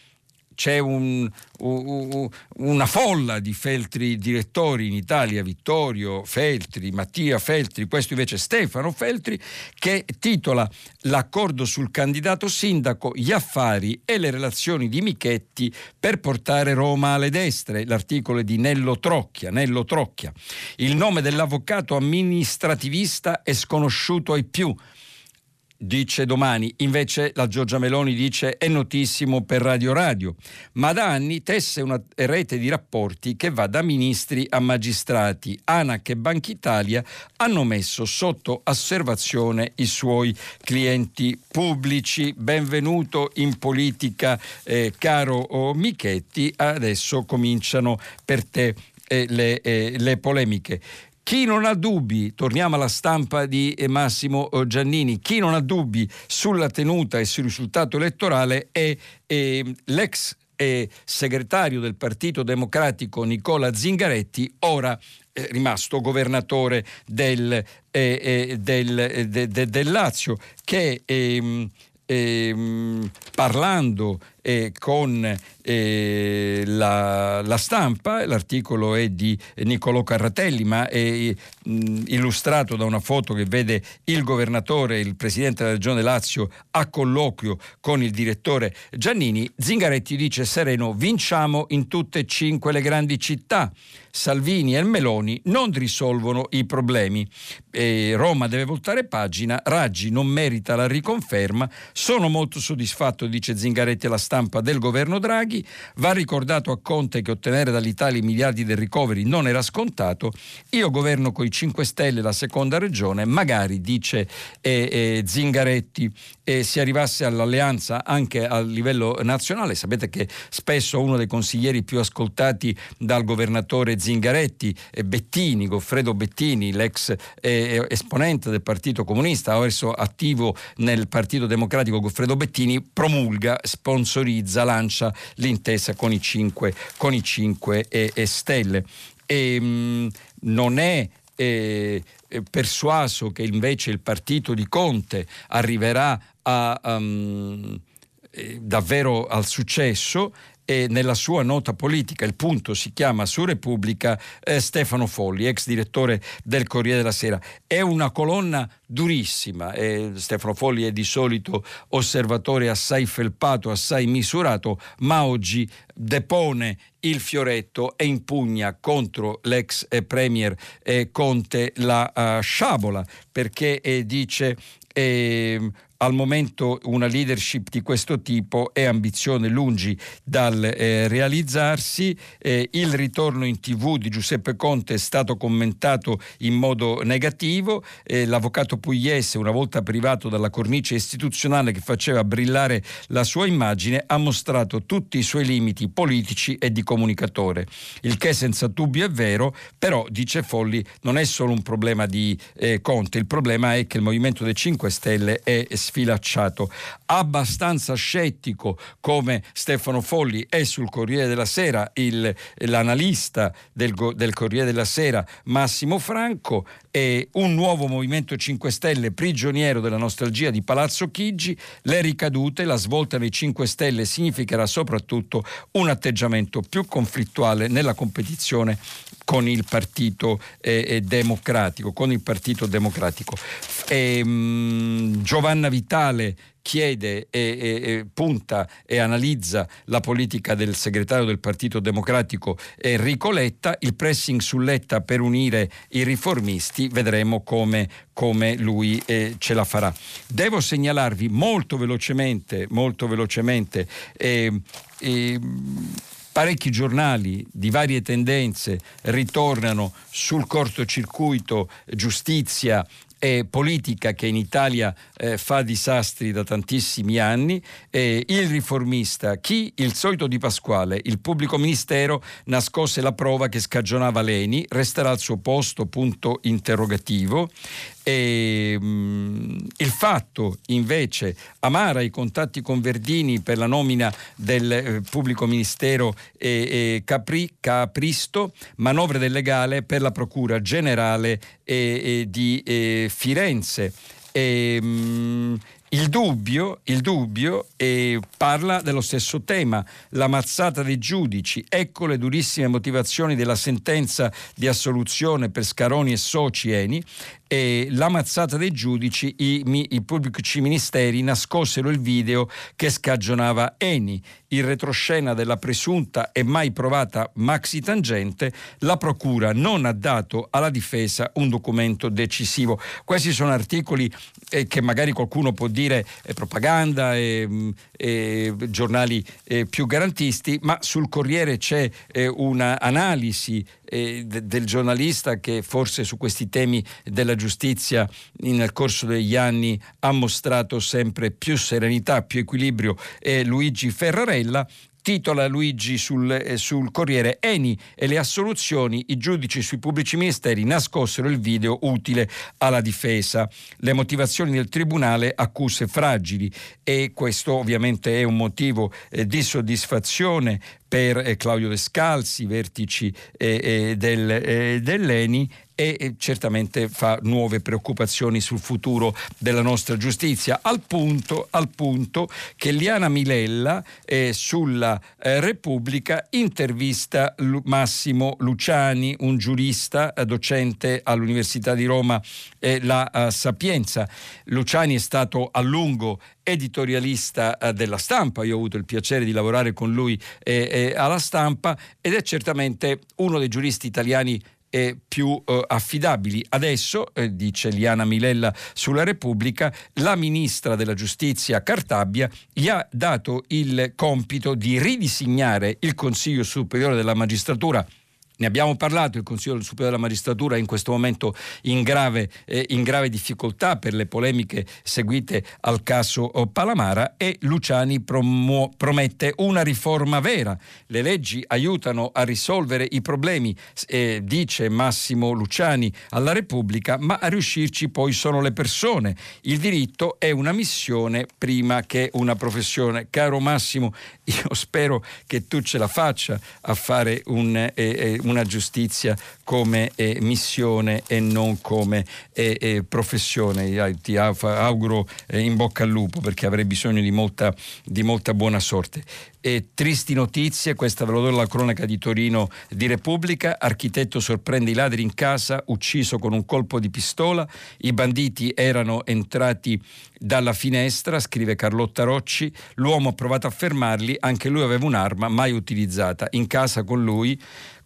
Speaker 2: c'è un, un, una folla di Feltri direttori in Italia, Vittorio Feltri, Mattia Feltri, questo invece Stefano Feltri, che titola L'accordo sul candidato sindaco, gli affari e le relazioni di Michetti per portare Roma alle destre. L'articolo è di Nello Trocchia. Nello Trocchia. Il nome dell'avvocato amministrativista è sconosciuto ai più dice domani, invece la Giorgia Meloni dice è notissimo per Radio Radio, ma da anni tesse una rete di rapporti che va da ministri a magistrati. ANAC e Banca Italia hanno messo sotto osservazione i suoi clienti pubblici. Benvenuto in politica, eh, caro Michetti, adesso cominciano per te eh, le, eh, le polemiche. Chi non ha dubbi, torniamo alla stampa di Massimo eh, Giannini, chi non ha dubbi sulla tenuta e sul risultato elettorale è, è l'ex è segretario del Partito Democratico Nicola Zingaretti, ora eh, rimasto governatore del, eh, eh, del, de, de, del Lazio, che ehm, ehm, parlando eh, con eh, la, la, stampa, l'articolo è di Niccolò Carratelli, ma è mh, illustrato da una foto che vede il governatore, il presidente della regione Lazio a colloquio con il direttore Giannini. Zingaretti dice sereno, vinciamo in tutte e cinque le grandi città. Salvini e Meloni non risolvono i problemi. E Roma deve voltare pagina, Raggi non merita la riconferma. Sono molto soddisfatto, dice Zingaretti alla stampa, del governo Draghi. Va ricordato a Conte che ottenere dall'Italia i miliardi del recovery non era scontato. Io governo con i 5 Stelle la seconda regione, magari, dice eh, eh, Zingaretti, eh, si arrivasse all'alleanza anche a livello nazionale. Sapete che spesso uno dei consiglieri più ascoltati dal governatore Zingaretti, eh, Bettini, Goffredo Bettini, l'ex eh, esponente del Partito Comunista, adesso attivo nel Partito Democratico Goffredo Bettini, promulga, sponsorizza, lancia l'intesa con i 5, con i 5 e, e Stelle. E, mh, non è eh, persuaso che invece il partito di Conte arriverà a, um, davvero al successo e nella sua nota politica, il punto si chiama su Repubblica, eh, Stefano Folli, ex direttore del Corriere della Sera. È una colonna durissima. Eh, Stefano Folli è di solito osservatore assai felpato, assai misurato, ma oggi depone il fioretto e impugna contro l'ex eh, premier eh, Conte la uh, sciabola perché eh, dice ehm, al momento una leadership di questo tipo è ambizione lungi dal eh, realizzarsi. Eh, il ritorno in tv di Giuseppe Conte è stato commentato in modo negativo. Eh, l'avvocato Pugliese, una volta privato dalla cornice istituzionale che faceva brillare la sua immagine, ha mostrato tutti i suoi limiti politici e di comunicatore. Il che senza dubbio è vero, però, dice Folli, non è solo un problema di eh, Conte, il problema è che il Movimento dei 5 Stelle è sfilacciato. Abbastanza scettico come Stefano Folli è sul Corriere della Sera, il, l'analista del, del Corriere della Sera Massimo Franco e un nuovo Movimento 5 Stelle prigioniero della nostalgia di Palazzo Chigi, le ricadute, la svolta dei 5 Stelle significherà soprattutto un atteggiamento più conflittuale nella competizione con il Partito eh, eh Democratico. Con il Partito Democratico. E, mh, mm, Giovanna Vitale chiede e, e, e, punta e analizza la politica del segretario del Partito Democratico Enrico Letta, il pressing su Letta per unire i riformisti, vedremo come, come lui eh, ce la farà. Devo segnalarvi molto velocemente, molto velocemente eh, eh, parecchi giornali di varie tendenze ritornano sul cortocircuito giustizia eh, politica che in Italia eh, fa disastri da tantissimi anni, eh, il riformista, chi il solito di Pasquale, il pubblico ministero nascose la prova che scagionava Leni, resterà al suo posto, punto interrogativo. E, mh, mm, il fatto invece amara i contatti con Verdini per la nomina del eh, pubblico ministero e, e Capri, Capristo, manovre del legale per la procura generale di Firenze. E, mh, mm, il dubbio, il dubbio eh, parla dello stesso tema, la mazzata dei giudici. Ecco le durissime motivazioni della sentenza di assoluzione per Scaroni e Soci Eni e la mazzata dei giudici, i, i, pubblici ministeri nascosero il video che scagionava Eni. In retroscena della presunta e mai provata maxi tangente, la procura non ha dato alla difesa un documento decisivo. Questi sono articoli eh, che magari qualcuno può dire è propaganda mm, e giornali eh, più garantisti, ma sul Corriere c'è eh, un'analisi eh, del giornalista che forse su questi temi della giustizia nel corso degli anni ha mostrato sempre più serenità, più equilibrio, è Luigi Ferrarella Titola Luigi sul, eh, sul, Corriere Eni e le assoluzioni, i giudici sui pubblici ministeri nascosero il video utile alla difesa. Le motivazioni del Tribunale accuse fragili e questo ovviamente è un motivo eh, di soddisfazione per eh, Claudio Descalzi, vertici eh, eh del, eh, dell'ENI e certamente fa nuove preoccupazioni sul futuro della nostra giustizia, al punto, al punto che Liana Milella eh, sulla eh, Repubblica intervista Lu- Massimo Luciani, un giurista eh, docente all'Università di Roma, la uh, Sapienza. Luciani è stato a lungo editorialista eh, della stampa, io ho avuto il piacere di lavorare con lui eh, eh, alla stampa ed è certamente uno dei giuristi italiani eh, più eh, affidabili. Adesso, eh, dice Liana Milella sulla Repubblica, la ministra della giustizia Cartabia gli ha dato il compito di ridisegnare il Consiglio Superiore della Magistratura ne abbiamo parlato, il Consiglio Superiore della Magistratura è in questo momento in grave, eh, in grave difficoltà per le polemiche seguite al caso oh, Palamara e Luciani promuo- promette una riforma vera. Le leggi aiutano a risolvere i problemi, eh, dice Massimo Luciani alla Repubblica, ma a riuscirci poi sono le persone. Il diritto è una missione prima che una professione. Caro Massimo, io spero che tu ce la faccia a fare un, eh, eh una giustizia come eh, missione e non come eh, eh professione. Ti auguro eh, in bocca al lupo perché avrei bisogno di molta, di molta buona sorte. E tristi notizie, questa ve lo do la cronaca di Torino di Repubblica, architetto sorprende i ladri in casa, ucciso con un colpo di pistola, i banditi erano entrati dalla finestra, scrive Carlotta Rocci, l'uomo ha provato a fermarli, anche lui aveva un'arma mai utilizzata, in casa con lui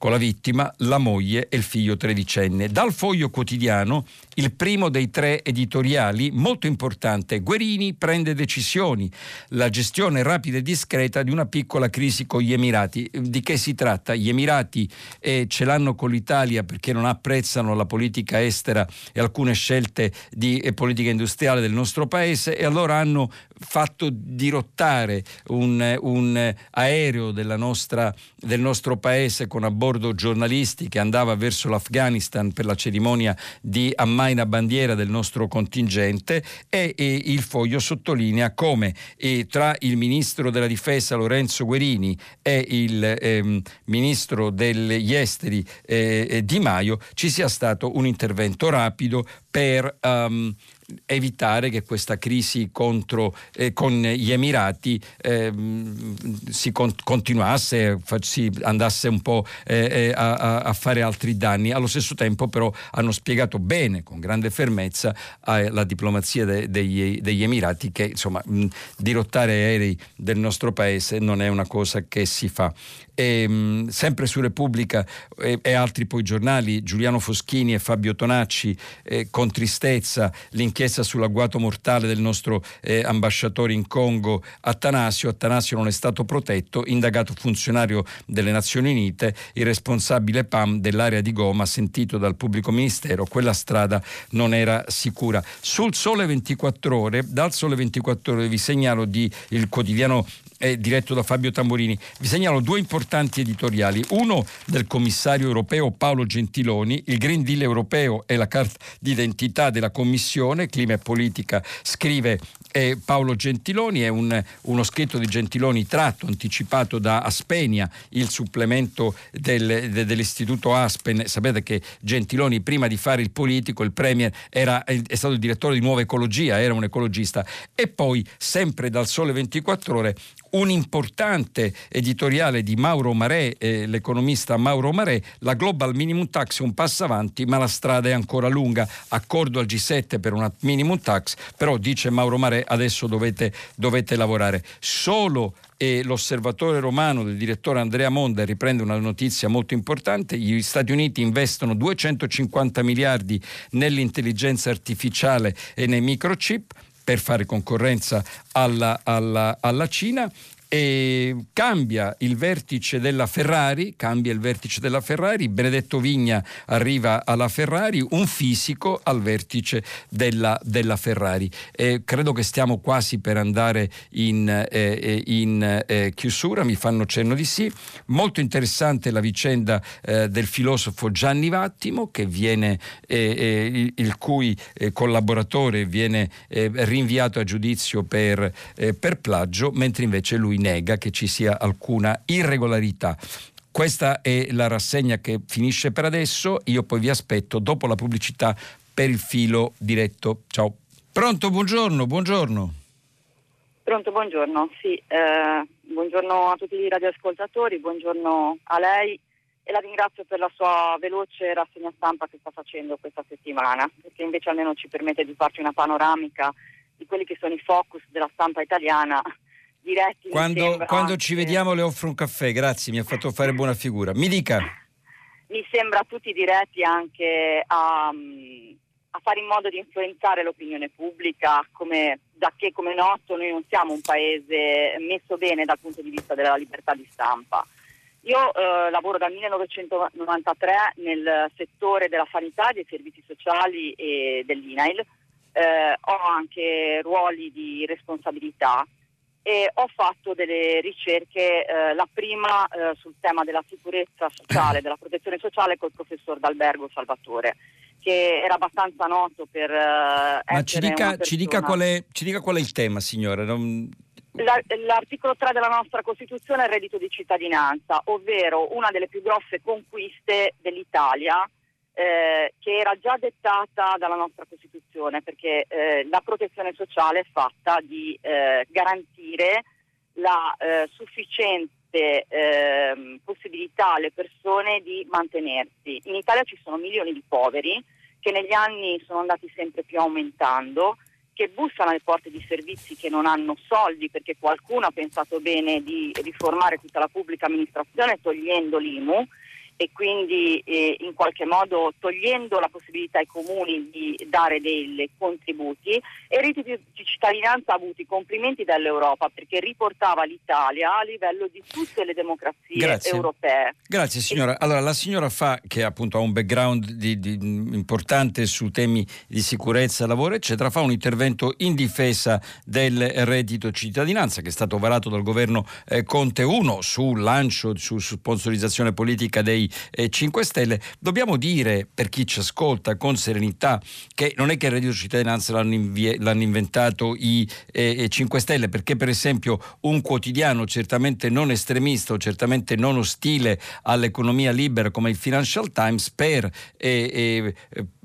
Speaker 2: con la vittima, la moglie e il figlio tredicenne. Dal foglio quotidiano, il primo dei tre editoriali, molto importante, Guerini prende decisioni, la gestione rapida e discreta di una piccola crisi con gli Emirati. Di che si tratta? Gli Emirati eh, ce l'hanno con l'Italia perché non apprezzano la politica estera e alcune scelte di eh, politica industriale del nostro paese e allora hanno fatto dirottare un, un aereo nostra, del nostro paese con a bordo giornalisti che andava verso l'Afghanistan per la cerimonia di ammaina bandiera del nostro contingente e, e il foglio sottolinea come tra il ministro della difesa Lorenzo Guerini e il ehm, ministro degli esteri eh, Di Maio ci sia stato un intervento rapido per um, evitare che questa crisi contro, eh, con gli Emirati eh, si con, continuasse, si andasse un po' eh, eh a, a, fare altri danni. Allo stesso tempo però hanno spiegato bene, con grande fermezza, alla diplomazia de, degli, degli, Emirati che insomma mh, dirottare aerei del nostro paese non è una cosa che si fa. E, mh, sempre su Repubblica e, e, altri poi giornali, Giuliano Foschini e Fabio Tonacci, eh, con tristezza l'inchiesta sull'agguato mortale del nostro eh, ambasciatore in Congo Attanasio. Attanasio non è stato protetto, indagato funzionario delle Nazioni Unite, il responsabile PAM dell'area di Goma, sentito dal pubblico ministero, quella strada non era sicura. Sul Sole 24 Ore, dal Sole 24 Ore vi segnalo di il quotidiano è diretto da Fabio Tamborini. Vi segnalo due importanti editoriali, uno del commissario europeo Paolo Gentiloni, il Green Deal europeo e la carta d'identità della Commissione, clima e politica, scrive eh, Paolo Gentiloni, è un, uno scritto di Gentiloni tratto, anticipato da Aspenia, il supplemento del, de, dell'istituto Aspen. Sapete che Gentiloni prima di fare il politico, il premier, era, è stato il direttore di Nuova Ecologia, era un ecologista. E poi, sempre dal Sole 24 Ore, un importante editoriale di Mauro Marè, eh, l'economista Mauro Marè, la Global Minimum Tax è un passo avanti, ma la strada è ancora lunga. Accordo al G7 per una minimum tax, però dice Mauro Marè adesso dovete, dovete lavorare. Solo e l'osservatore romano del direttore Andrea Monda riprende una notizia molto importante, gli Stati Uniti investono 250 miliardi nell'intelligenza artificiale e nei microchip per fare concorrenza alla, alla, alla Cina e cambia il vertice della Ferrari, cambia il vertice della Ferrari, Benedetto Vigna arriva alla Ferrari, un fisico al vertice della, della Ferrari. Eh, credo che stiamo quasi per andare in, eh, eh in eh, chiusura, mi fanno cenno di sì. Molto interessante la vicenda eh, del filosofo Gianni Vattimo, viene, eh, il, cui collaboratore viene rinviato a giudizio per, per plagio, mentre invece lui nega che ci sia alcuna irregolarità. Questa è la rassegna che finisce per adesso, io poi vi aspetto dopo la pubblicità per il filo diretto. Ciao. Pronto, buongiorno, buongiorno.
Speaker 3: Pronto, buongiorno. Sì, eh, buongiorno a tutti i radioascoltatori, buongiorno a lei e la ringrazio per la sua veloce rassegna stampa che sta facendo questa settimana, perché invece almeno ci permette di farci una panoramica di quelli che sono i focus della stampa italiana diretti.
Speaker 2: Quando, quando ci vediamo le offro un caffè, grazie, mi ha fatto fare buona figura. Mi dica.
Speaker 3: Mi sembra tutti diretti anche a, a fare in modo di influenzare l'opinione pubblica, come, da che come noto noi non siamo un paese messo bene dal punto di vista della libertà di stampa. Io eh, lavoro dal 1993 nel settore della sanità, dei servizi sociali e dell'INAIL. Eh, ho anche ruoli di responsabilità e ho fatto delle ricerche, eh, la prima eh, sul tema della sicurezza sociale, della protezione sociale col professor D'Albergo Salvatore, che era abbastanza noto per... Eh,
Speaker 2: Ma ci dica, ci, dica è, ci dica, qual è, il tema, signora. Non...
Speaker 3: L'articolo 3 della nostra Costituzione è il reddito di cittadinanza, ovvero una delle più grosse conquiste dell'Italia eh, che era già dettata dalla nostra Costituzione, perché eh, la protezione sociale è fatta di eh, garantire la eh, sufficiente ehm, possibilità alle persone di mantenersi. In Italia ci sono milioni di poveri che negli anni sono andati sempre più aumentando che bussano alle porte di servizi che non hanno soldi perché qualcuno ha pensato bene di riformare tutta la pubblica amministrazione togliendo l'IMU e quindi eh, in qualche modo togliendo la possibilità ai comuni di dare dei contributi e il reddito di cittadinanza ha avuto i complimenti dall'Europa perché riportava l'Italia a livello di tutte le democrazie
Speaker 2: Grazie.
Speaker 3: europee.
Speaker 2: Grazie signora. Allora la signora Fa, che appunto ha un background di, di, importante su temi di sicurezza, lavoro eccetera, fa un intervento in difesa del reddito cittadinanza che è stato varato dal governo eh, Conte 1 sul lancio, su sponsorizzazione politica dei eh, 5 Stelle, dobbiamo dire per chi ci ascolta con serenità che non è che il reddito cittadinanza l'hanno, invie- l'hanno inventato i eh, 5 Stelle, perché per esempio un quotidiano certamente non estremista o certamente non ostile all'economia libera come il Financial Times per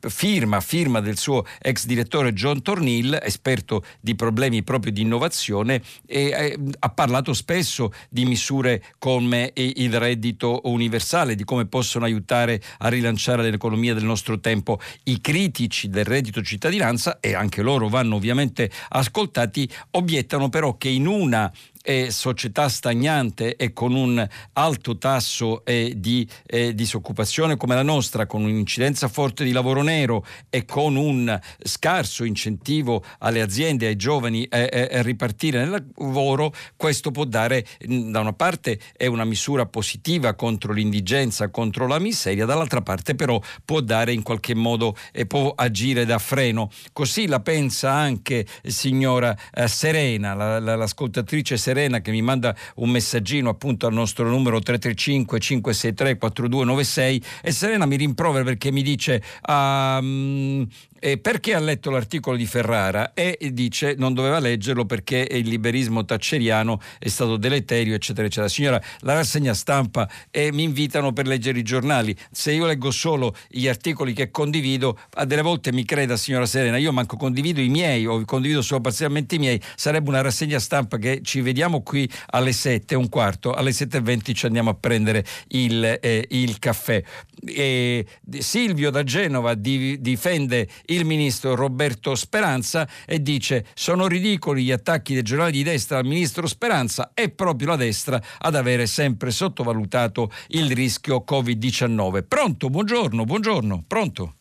Speaker 2: firma, firma del suo ex direttore John Tornil, esperto di problemi proprio di innovazione, e eh, ha parlato spesso di misure come il reddito universale, di come possono aiutare a rilanciare l'economia del nostro tempo. I critici del reddito cittadinanza, e anche loro vanno ovviamente ascoltati, obiettano però che in una eh, società stagnante e con un alto tasso eh, di eh, disoccupazione come la nostra, con un'incidenza forte di lavoro nero e con un scarso incentivo alle aziende ai giovani a ripartire nel lavoro, questo può dare, da una parte è una misura positiva contro l'indigenza, contro la miseria, dall'altra parte però può dare in qualche modo e può agire da freno. Così la pensa anche signora eh, Serena, la, la, l'ascoltatrice Serena Serena che mi manda un messaggino appunto al nostro numero 335 563 4296 e Serena mi rimprovera perché mi dice um, eh, perché ha letto l'articolo di Ferrara e dice non doveva leggerlo perché il liberismo tacceriano è stato deleterio, eccetera, eccetera. Signora, la rassegna stampa e mi invitano per leggere i giornali. Se io leggo solo gli articoli che condivido, a delle volte mi creda, signora Serena, io manco condivido i miei o condivido solo parzialmente i miei, sarebbe una rassegna stampa che ci vediamo qui alle 7, un quarto, alle 7.20 ci andiamo a prendere il, eh, il caffè. E Silvio da Genova di, difende il ministro Roberto Speranza e dice sono ridicoli gli attacchi dei giornali di destra al ministro Speranza, è proprio la destra ad avere sempre sottovalutato il rischio Covid-19. Pronto, buongiorno, buongiorno, pronto.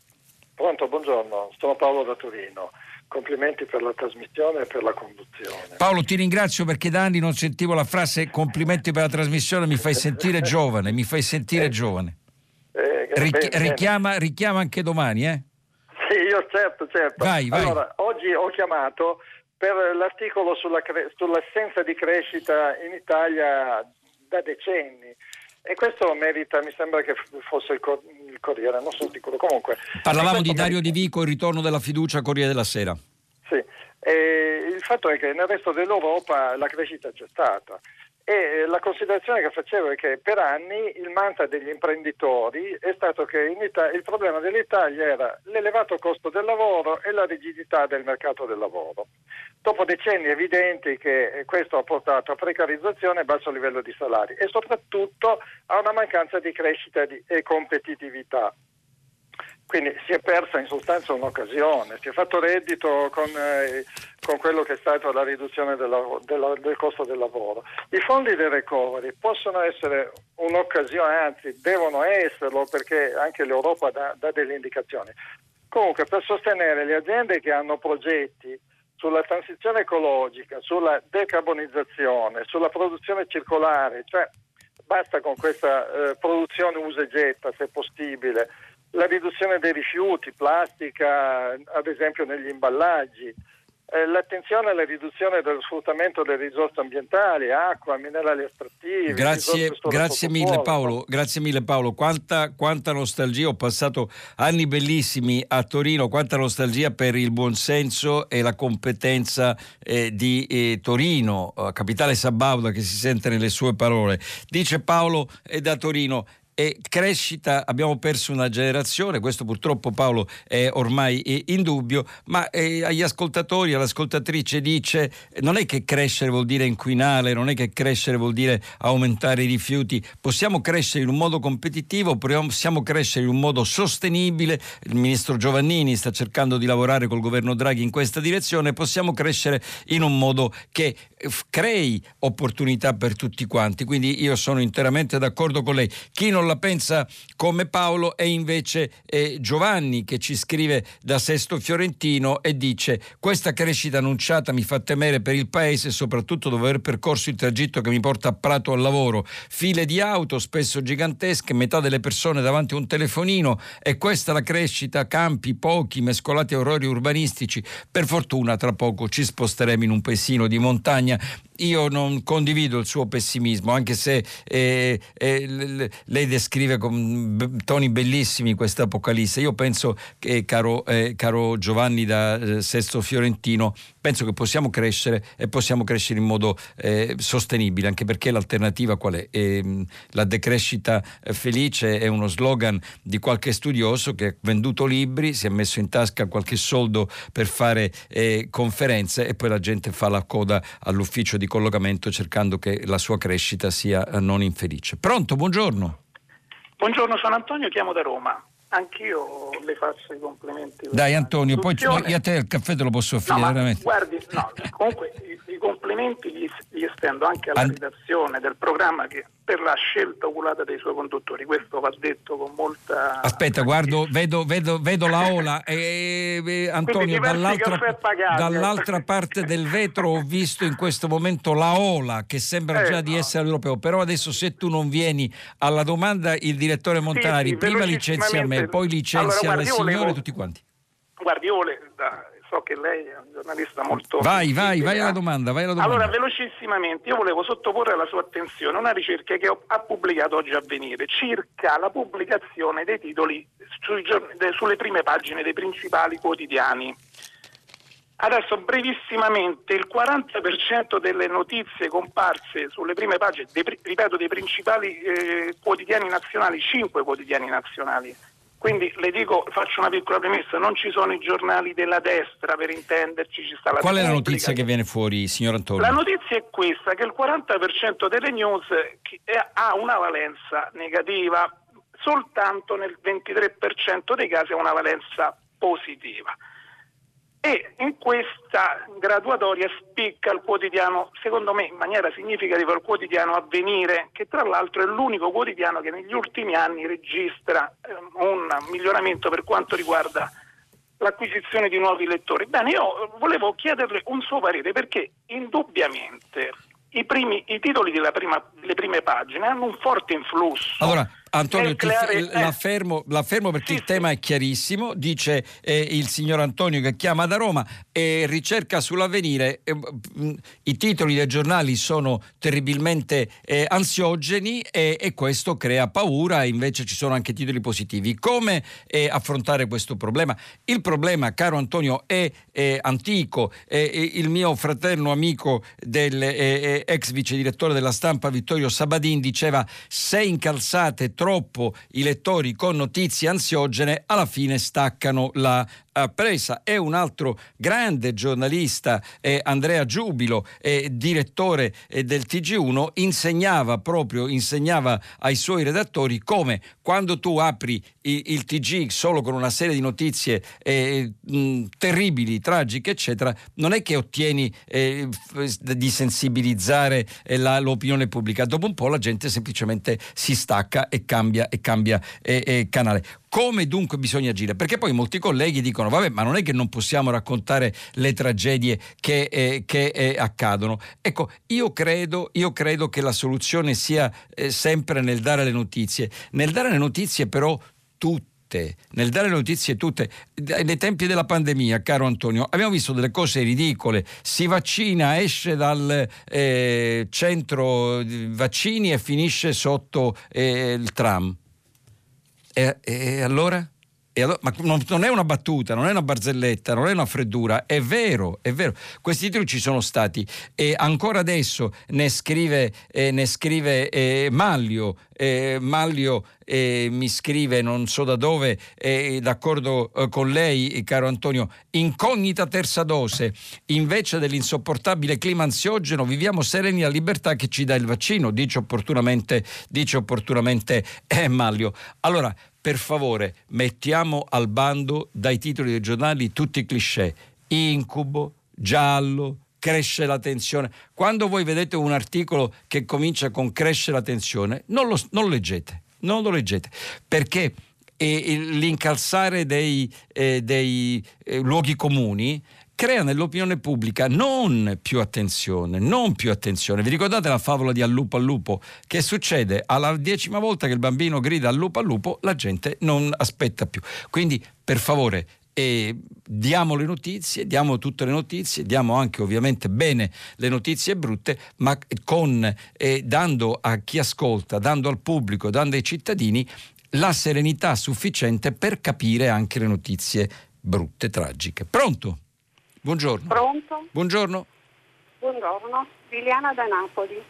Speaker 4: Pronto, buongiorno, sono Paolo da Torino. Complimenti per la trasmissione e per la conduzione.
Speaker 2: Paolo, ti ringrazio perché da anni non sentivo la frase complimenti per la trasmissione, mi fai sentire giovane, mi fai sentire eh, giovane. Eh, Richi- richiama, richiama anche domani, eh?
Speaker 4: Sì, io certo, certo.
Speaker 2: Vai, vai.
Speaker 4: Allora, oggi ho chiamato per l'articolo sulla cre- sull'assenza di crescita in Italia da decenni. E questo merita, mi sembra che fosse il, cor- il Corriere, non sono sicuro. Comunque,
Speaker 2: Parlavamo di Dario. Di Vico, il ritorno della fiducia Corriere della Sera.
Speaker 4: Sì, e il fatto è che nel resto dell'Europa la crescita c'è stata. E eh, la considerazione che facevo è che per anni il mantra degli imprenditori è stato che Italia, il problema dell'Italia era l'elevato costo del lavoro e la rigidità del mercato del lavoro. Dopo decenni evidenti che questo ha portato a precarizzazione e basso livello di salari e soprattutto a una mancanza di crescita e competitività. Quindi si è persa in sostanza un'occasione, si è fatto reddito con, eh, con quello che è stata la riduzione della, della, del costo del lavoro. I fondi del recovery possono essere un'occasione, anzi devono esserlo perché anche l'Europa dà, dà delle indicazioni. Comunque per sostenere le aziende che hanno progetti sulla transizione ecologica, sulla decarbonizzazione, sulla produzione circolare, cioè basta con questa eh, produzione usa e getta se possibile la riduzione dei rifiuti, plastica, ad esempio negli imballaggi, eh, l'attenzione alla riduzione dello sfruttamento delle risorse ambientali, acqua, minerali estrattivi.
Speaker 2: Grazie, grazie mille Paolo, grazie mille Paolo. Quanta, quanta, nostalgia, ho passato anni bellissimi a Torino, quanta nostalgia per il buonsenso e la competenza eh, di eh, Torino, eh, capitale sabauda che si sente nelle sue parole. Dice Paolo è da Torino, e crescita, abbiamo perso una generazione, questo purtroppo Paolo è ormai indubbio, ma eh, agli ascoltatori, all'ascoltatrice dice non è che crescere vuol dire inquinare, non è che crescere vuol dire aumentare i rifiuti, possiamo crescere in un modo competitivo, possiamo crescere in un modo sostenibile, il ministro Giovannini sta cercando di lavorare col governo Draghi in questa direzione, possiamo crescere in un modo che crei opportunità per tutti quanti, quindi io sono interamente d'accordo con lei. Chi non la pensa come Paolo è invece eh, Giovanni che ci scrive da Sesto Fiorentino e dice questa crescita annunciata mi fa temere per il paese soprattutto dopo aver percorso il tragitto che mi porta a Prato al lavoro, file di auto spesso gigantesche, metà delle persone davanti a un telefonino. E questa la crescita, campi pochi mescolati a orrori urbanistici, per fortuna tra poco ci sposteremo in un paesino di montagna. Io non condivido il suo pessimismo, anche se eh, eh, lei descrive con toni bellissimi questa Apocalisse. Io penso che, caro, eh, caro Giovanni da eh, Sesto Fiorentino, penso che possiamo crescere e possiamo crescere in modo eh, sostenibile, anche perché l'alternativa qual è? Ehm, la decrescita felice è uno slogan di qualche studioso che ha venduto libri, si è messo in tasca qualche soldo per fare eh, conferenze e poi la gente fa la coda all'ufficio di collocamento cercando che la sua crescita sia eh, non infelice. Pronto, buongiorno.
Speaker 5: Buongiorno, sono Antonio, chiamo da Roma. Anch'io le faccio i complimenti.
Speaker 2: Dai Antonio, poi io a te il caffè te lo posso offrire
Speaker 5: no,
Speaker 2: veramente.
Speaker 5: Guardi, no, comunque i, i complimenti li, li, estendo anche alla redazione del programma che per la scelta oculata dei suoi conduttori. Questo va detto con molta.
Speaker 2: Aspetta, guardo, vedo, vedo, vedo la ola. E, e, Antonio, dall'altra, dall'altra, parte del vetro ho visto in questo momento la ola che sembra eh, già di essere all'europeo. Però adesso, se tu non vieni alla domanda, il direttore Montanari sì, sì, prima licenzia me, poi licenzia allora, le signore volevo, tutti quanti.
Speaker 5: Guardi, io volevo, so che lei è un giornalista molto...
Speaker 2: Vai, vai, vai alla domanda, vai alla domanda.
Speaker 5: Allora, velocissimamente, io volevo sottoporre alla sua attenzione una ricerca che ho, ha pubblicato oggi a venire circa la pubblicazione dei titoli sui, sulle prime pagine dei principali quotidiani. Adesso brevissimamente il 40% delle notizie comparse sulle prime pagine, dei, ripeto, dei principali eh, quotidiani nazionali, 5 quotidiani nazionali, quindi le dico, faccio una piccola premessa, non ci sono i giornali della destra per intenderci, ci sta la
Speaker 2: Qual è la notizia che viene fuori, signor Antonio?
Speaker 5: La notizia è questa, che il 40% delle news ha una valenza negativa, soltanto nel 23% dei casi ha una valenza positiva e in questa graduatoria spicca il quotidiano, secondo me in maniera significativa, il quotidiano Avvenire, che tra l'altro è l'unico quotidiano che negli ultimi anni registra eh, un miglioramento per quanto riguarda l'acquisizione di nuovi lettori. Bene, io volevo chiederle un suo parere perché indubbiamente i, primi, i titoli delle prime pagine hanno un forte influsso.
Speaker 2: Allora, Antonio, ti, eh. l'affermo, l'affermo, perché sì, il tema è chiarissimo, dice eh, il signor Antonio che chiama da Roma e ricerca sull'avvenire, eh, i titoli dei giornali sono terribilmente eh, ansiogeni e, e, questo crea paura, invece ci sono anche titoli positivi. Come eh, affrontare questo problema? Il problema, caro Antonio, è antico, il mio fraterno amico del ex vice direttore della stampa Vittorio Sabadin diceva se incalzate troppo i lettori con notizie ansiogene, alla fine staccano la presa. E un altro grande giornalista, eh, Andrea Giubilo, eh, direttore eh, del TG1, insegnava proprio insegnava ai suoi redattori come quando tu apri il, il TG solo con una serie di notizie eh, mh, terribili, tragiche, eccetera, non è che ottieni eh, di sensibilizzare eh, la, l'opinione pubblica. Dopo un po' la gente semplicemente si stacca e cambia, e cambia canale. Come dunque bisogna agire? Perché poi molti colleghi dicono, vabbè, ma non è che non possiamo raccontare le tragedie che, eh, che eh, accadono. Ecco, io credo, io credo, che la soluzione sia eh, sempre nel dare le notizie. Nel dare le notizie però tutte tutte, nel dare notizie tutte, nei tempi della pandemia, caro Antonio, abbiamo visto delle cose ridicole. Si vaccina, esce dal eh, centro vaccini e finisce sotto eh, il tram. E, e allora? Allora, ma non, è una battuta, non è una barzelletta, non è una freddura, è vero, è vero. Questi titoli ci sono stati e ancora adesso ne scrive, eh, ne scrive eh, Maglio, eh, Maglio eh, mi scrive, non so da dove, eh, d'accordo eh, con lei, caro Antonio, incognita terza dose, invece dell'insopportabile clima ansiogeno viviamo sereni la libertà che ci dà il vaccino, dice opportunamente, dice opportunamente Maglio. Allora, per favore mettiamo al bando dai titoli dei giornali tutti i cliché. Incubo, giallo, cresce la tensione. Quando voi vedete un articolo che comincia con cresce la tensione, non lo, non leggete, non lo leggete, perché eh, l'incalzare dei, eh, dei eh, luoghi comuni crea nell'opinione pubblica non più attenzione, non più attenzione. Vi ricordate la favola di al lupo al lupo? Che succede alla decima volta che il bambino grida al lupo al lupo, la gente non aspetta più. Quindi, per favore, eh, diamo le notizie, diamo tutte le notizie, diamo anche ovviamente bene le notizie brutte, ma con, eh, dando a chi ascolta, dando al pubblico, dando ai cittadini la serenità sufficiente per capire anche le notizie brutte, tragiche. Pronto? Buongiorno.
Speaker 6: Pronto?
Speaker 2: Buongiorno.
Speaker 6: Buongiorno, Liliana da Napoli.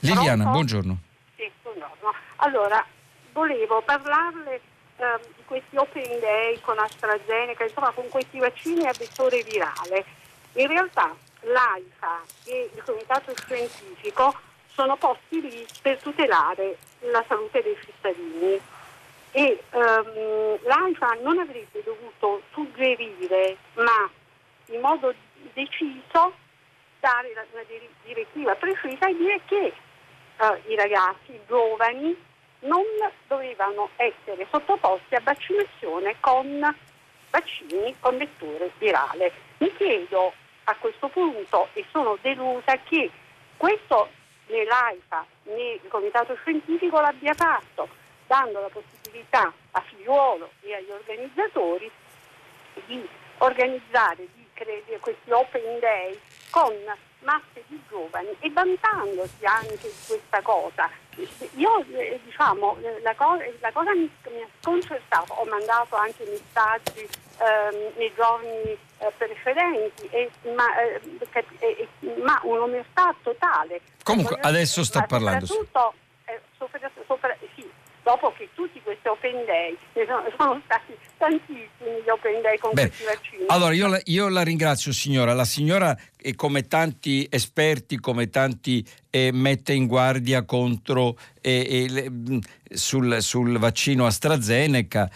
Speaker 2: Liliana, Pronto? buongiorno.
Speaker 6: Sì, buongiorno. Allora, volevo parlarle eh, di questi Open Day con AstraZeneca, insomma con questi vaccini a vettore virale. In realtà l'AIFA e il Comitato Scientifico sono posti lì per tutelare la salute dei cittadini e um, l'AIFA non avrebbe dovuto suggerire, ma in modo deciso dare una direttiva precisa e dire che uh, i ragazzi i giovani non dovevano essere sottoposti a vaccinazione con vaccini con vettore virale. Mi chiedo a questo punto e sono delusa che questo né l'AIFA né il Comitato Scientifico l'abbia fatto dando la possibilità a figliuolo e agli organizzatori di organizzare di cre- questi open day con masse di giovani e vantandosi anche di questa cosa. Io eh, diciamo, la, co- la, cosa mi, mi ha sconcertato, ho mandato anche messaggi ehm, nei giorni eh, precedenti, e, ma, eh, ma un'omertà totale.
Speaker 2: Comunque adesso sta parlando.
Speaker 6: Soprattutto, eh, sopra, sopra, dopo che tutti questi open day, ne sono, sono stati tantissimi gli open day con Beh, questi vaccini.
Speaker 2: Allora io la, io la, ringrazio signora, la signora eh, come tanti esperti, come tanti eh, mette in guardia contro eh, eh, sul, sul vaccino AstraZeneca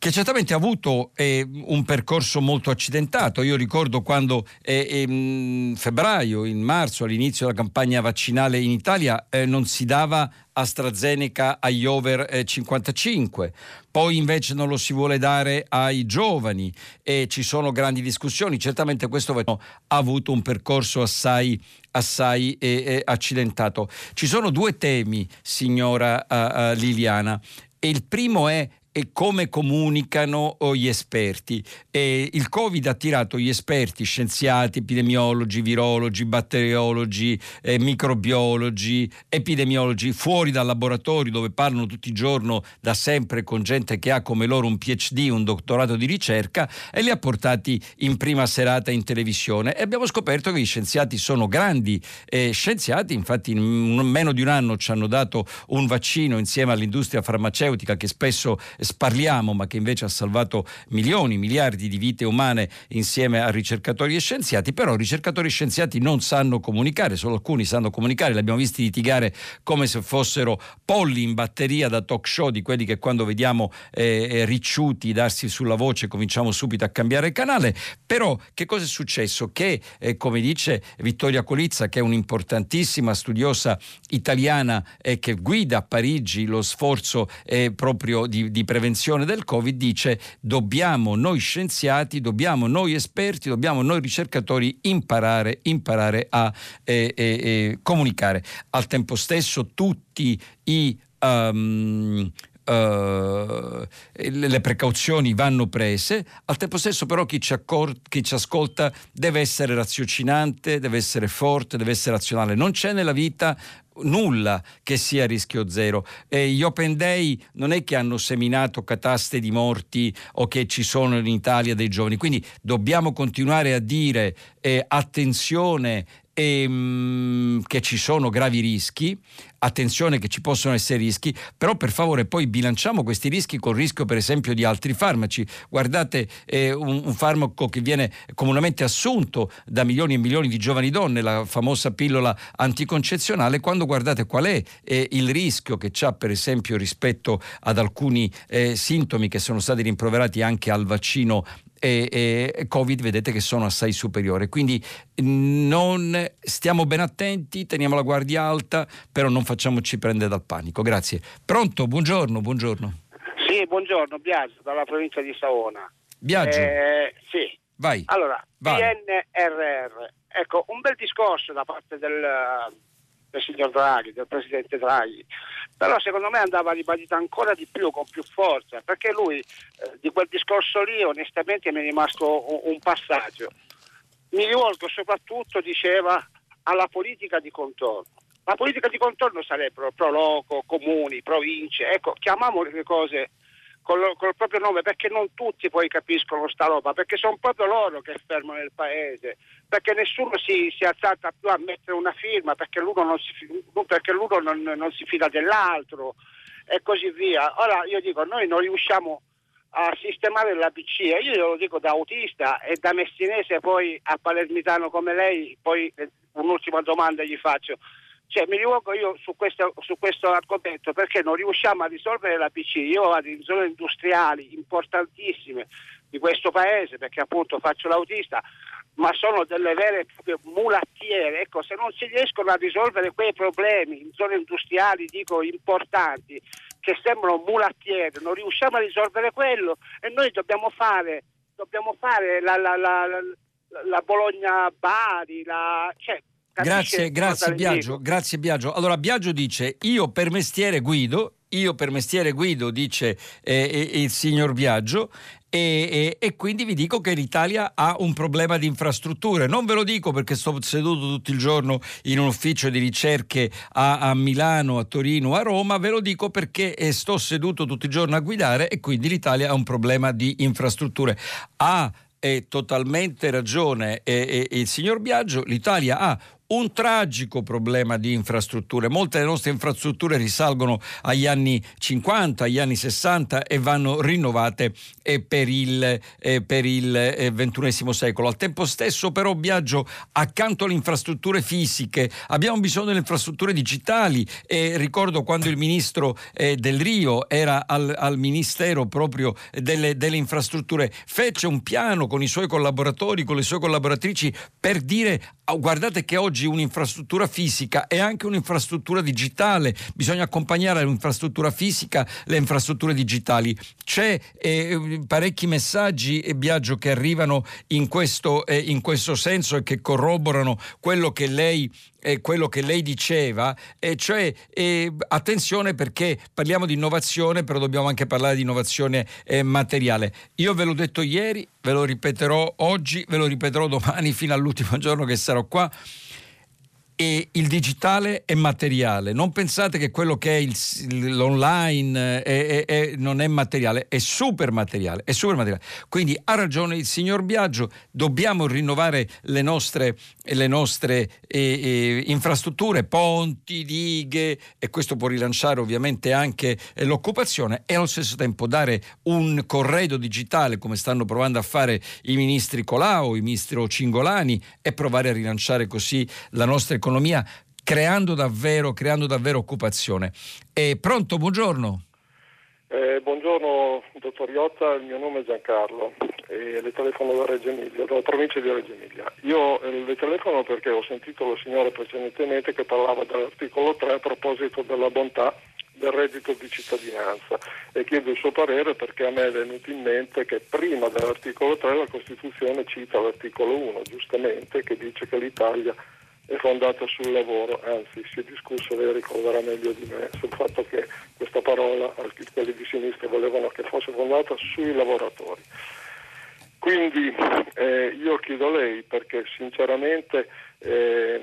Speaker 2: che certamente ha avuto eh, un percorso molto accidentato. Io ricordo quando eh, in febbraio, in marzo, all'inizio della campagna vaccinale in Italia, eh, non si dava AstraZeneca agli over 55, eh, poi invece non lo si vuole dare ai giovani e ci sono grandi discussioni. Certamente questo ha avuto un percorso assai, assai eh, eh, accidentato. Ci sono due temi, signora Liliana. il primo è e come comunicano oh, gli esperti. E il Covid ha tirato gli esperti, scienziati, epidemiologi, virologi, batteriologi, eh, microbiologi, epidemiologi fuori dal laboratorio dove parlano tutti i giorni da sempre con gente che ha come loro un PhD, un dottorato di ricerca e li ha portati in prima serata in televisione e abbiamo scoperto che gli scienziati sono grandi eh, scienziati, infatti in meno di un anno ci hanno dato un vaccino insieme all'industria farmaceutica che spesso sparliamo, ma che invece ha salvato milioni, miliardi di vite umane insieme a ricercatori e scienziati, però ricercatori e scienziati non sanno comunicare, solo alcuni sanno comunicare, li abbiamo visti litigare come se fossero polli in batteria da talk show di quelli che quando vediamo eh, eh ricciuti darsi sulla voce cominciamo subito a cambiare canale, però che cosa è successo? Che eh, come dice Vittoria Colizza, che è un'importantissima studiosa italiana eh, che guida a Parigi lo sforzo eh, proprio di, di prevenzione del Covid dice dobbiamo noi scienziati, dobbiamo noi esperti, dobbiamo noi ricercatori imparare, imparare a eh, eh, eh, comunicare. Al tempo stesso tutti i Um, uh, le precauzioni vanno prese, al tempo stesso però chi ci, accor- chi ci ascolta deve essere raziocinante, deve essere forte, deve essere razionale. Non c'è nella vita nulla che sia rischio zero. E gli Open Day non è che hanno seminato cataste di morti o che ci sono in Italia dei giovani, quindi dobbiamo continuare a dire eh, attenzione ehm, che ci sono gravi rischi, attenzione che ci possono essere rischi, però per favore poi bilanciamo questi rischi col rischio per esempio di altri farmaci. Guardate eh, un, un, farmaco che viene comunemente assunto da milioni e milioni di giovani donne, la famosa pillola anticoncezionale, quando guardate qual è eh, il rischio che c'ha per esempio rispetto ad alcuni eh, sintomi che sono stati rimproverati anche al vaccino e, e, Covid vedete che sono assai superiori. Quindi non stiamo ben attenti, teniamo la guardia alta, però non facciamoci prendere dal panico. Grazie. Pronto? Buongiorno, buongiorno.
Speaker 7: Sì, buongiorno, Biagio, dalla provincia di Saona.
Speaker 2: Biagio?
Speaker 7: Eh, sì.
Speaker 2: Vai.
Speaker 7: Allora,
Speaker 2: Vai.
Speaker 7: PNRR. Ecco, un bel discorso da parte del, del signor Draghi, del presidente Draghi però secondo me andava ribadita ancora di più, con più forza, perché lui eh, di quel discorso lì onestamente mi è rimasto un, un passaggio. Mi rivolgo soprattutto, diceva, alla politica di contorno. La politica di contorno sarebbero pro loco, comuni, province, ecco, chiamiamole le cose col, col, proprio nome, perché non tutti poi capiscono sta roba, perché sono proprio loro che fermano il paese, perché nessuno si, si è alzato più a mettere una firma, perché l'uno, non si, perché l'uno non, non si fida dell'altro e così via. Ora io dico, noi non riusciamo a sistemare la BCE, io lo dico da autista e da messinese poi a palermitano come lei, poi eh, un'ultima domanda gli faccio cioè, mi rivolgo io su questo, su questo, argomento perché non riusciamo a risolvere la PC. Io vado in zone industriali importantissime di questo paese perché appunto faccio l'autista, ma sono delle vere e proprie mulattiere. Ecco, se non si riescono a risolvere quei problemi in zone industriali, dico importanti, che sembrano mulattiere, non riusciamo a risolvere quello e noi dobbiamo fare, dobbiamo fare la, la, la, la Bologna-Bari, cioè,
Speaker 2: Grazie, grazie Biagio, grazie Biagio. Allora Biagio dice, io per mestiere guido, io per mestiere guido, dice eh, eh, il signor Biagio, e, e, e, quindi vi dico che l'Italia ha un problema di infrastrutture. Non ve lo dico perché sto seduto tutto il giorno in un ufficio di ricerche a, a Milano, a Torino, a Roma, ve lo dico perché eh, sto seduto tutto il giorno a guidare e quindi l'Italia ha un problema di infrastrutture. Ha eh, totalmente ragione eh, il signor Biagio, l'Italia ha un tragico problema di infrastrutture. Molte delle nostre infrastrutture risalgono agli anni 50, agli anni 60 e vanno rinnovate per il, per il XXI secolo. Al tempo stesso però Biagio, accanto alle infrastrutture fisiche, abbiamo bisogno delle infrastrutture digitali e ricordo quando il ministro eh, Del Rio era al, al Ministero proprio delle, delle infrastrutture, fece un piano con i suoi collaboratori, con le sue collaboratrici per dire guardate che oggi un'infrastruttura fisica è anche un'infrastruttura digitale, bisogna accompagnare all'infrastruttura fisica le infrastrutture digitali. C'è eh, parecchi messaggi e Biagio che arrivano in questo, eh, in questo senso e che corroborano quello che lei eh, quello che lei diceva, eh, cioè eh, attenzione perché parliamo di innovazione, però dobbiamo anche parlare di innovazione eh, materiale. Io ve l'ho detto ieri, ve lo ripeterò oggi, ve lo ripeterò domani fino all'ultimo giorno che sarò qua e il digitale è materiale. Non pensate che quello che è il, l'online è, è, è, non è materiale, è super materiale, è super materiale. Quindi ha ragione il signor Biagio, dobbiamo rinnovare le nostre, le nostre eh, eh, infrastrutture, ponti, dighe e questo può rilanciare ovviamente anche eh, l'occupazione e allo stesso tempo dare un corredo digitale come stanno provando a fare i ministri Colau, i ministri Cingolani e provare a rilanciare così la nostra economia economia creando davvero, creando davvero occupazione. E pronto, buongiorno.
Speaker 8: Eh, buongiorno dottor Iotta, il mio nome è Giancarlo e le telefono da Reggio Emilia, dalla provincia di Reggio Emilia. Io eh, le telefono perché ho sentito la signora precedentemente che parlava dell'articolo 3 a proposito della bontà del reddito di cittadinanza e chiedo il suo parere perché a me è venuto in mente che prima dell'articolo 3 la Costituzione cita l'articolo 1 giustamente che dice che l'Italia è fondata sul lavoro, anzi si è discusso, lei ricorderà meglio di me, sul fatto che questa parola quelli di sinistra volevano che fosse fondata sui lavoratori. Quindi eh, io chiedo a lei perché sinceramente eh,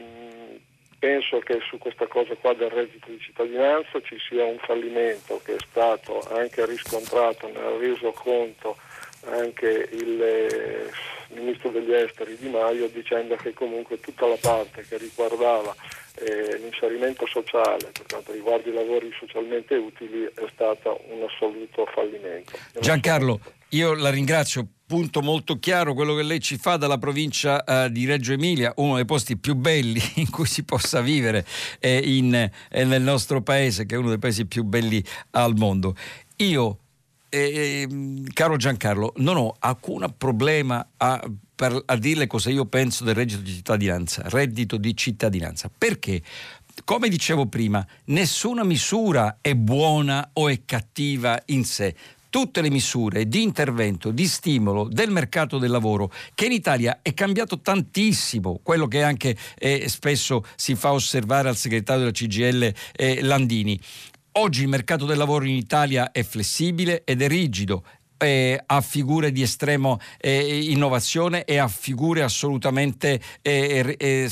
Speaker 8: penso che su questa cosa qua del reddito di cittadinanza ci sia un fallimento che è stato anche riscontrato nel reso conto anche il eh, ministro degli esteri Di Maio dicendo che comunque tutta la parte che riguardava eh, l'inserimento sociale per quanto riguarda i lavori socialmente utili è stata un assoluto fallimento.
Speaker 2: Giancarlo, io la ringrazio, punto molto chiaro quello che lei ci fa dalla provincia uh, di Reggio Emilia, uno dei posti più belli in cui si possa vivere eh, in, eh, nel nostro paese, che è uno dei paesi più belli al mondo. Io eh, caro Giancarlo, non ho alcun problema a, per, a dirle cosa io penso del reddito di cittadinanza, reddito di cittadinanza. Perché? Come dicevo prima, nessuna misura è buona o è cattiva in sé tutte le misure di intervento, di stimolo del mercato del lavoro, che in Italia è cambiato tantissimo, quello che anche eh, spesso si fa osservare al segretario della CGL eh, Landini. Oggi il mercato del lavoro in Italia è flessibile ed è rigido, eh, a figure di estrema eh, innovazione e a figure assolutamente eh, eh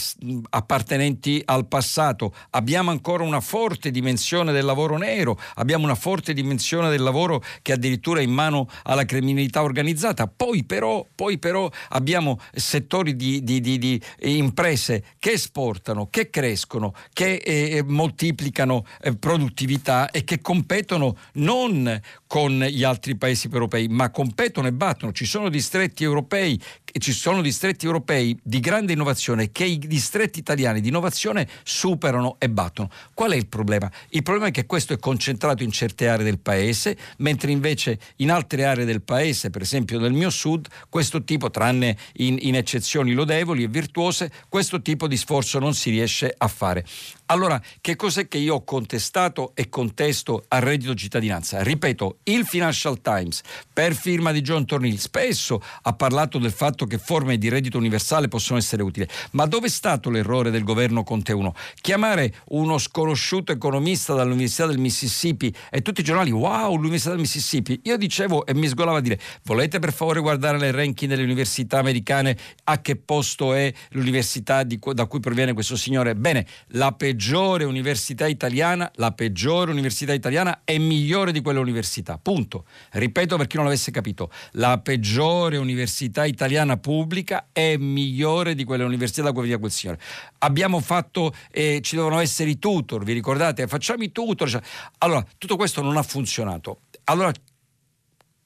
Speaker 2: appartenenti al passato. Abbiamo ancora una forte dimensione del lavoro nero, abbiamo una forte dimensione del lavoro che addirittura è in mano alla criminalità organizzata. Poi però, poi però abbiamo settori di, di, di, di, imprese che esportano, che crescono, che eh, moltiplicano eh, produttività e che competono non con gli altri paesi europei, ma competono e battono. Ci sono distretti europei, ci sono distretti europei di grande innovazione che i distretti italiani di innovazione superano e battono. Qual è il problema? Il problema è che questo è concentrato in certe aree del paese, mentre invece in altre aree del paese, per esempio nel mio sud, questo tipo, tranne in, in eccezioni lodevoli e virtuose, questo tipo di sforzo non si riesce a fare. Allora, che cos'è che io ho contestato e contesto al reddito cittadinanza? Ripeto, il Financial Times, per firma di John Tornil, spesso ha parlato del fatto che forme di reddito universale possono essere utili. Ma dove è stato l'errore del governo Conte 1? Chiamare uno sconosciuto economista dall'Università del Mississippi e tutti i giornali, wow, l'Università del Mississippi. Io dicevo e mi sgolava a dire, volete per favore guardare le ranking delle università americane a che posto è l'università di, da cui proviene questo signore? Bene, la peggiore università italiana, la peggiore università italiana è migliore di quell'università. Punto. Ripeto per chi non l'avesse capito, la peggiore università italiana pubblica è migliore di quelle università da cui veniva quel signore. Abbiamo fatto, eh, ci devono essere i tutor, vi ricordate? Facciamo i tutor. Cioè. Allora, tutto questo non ha funzionato. Allora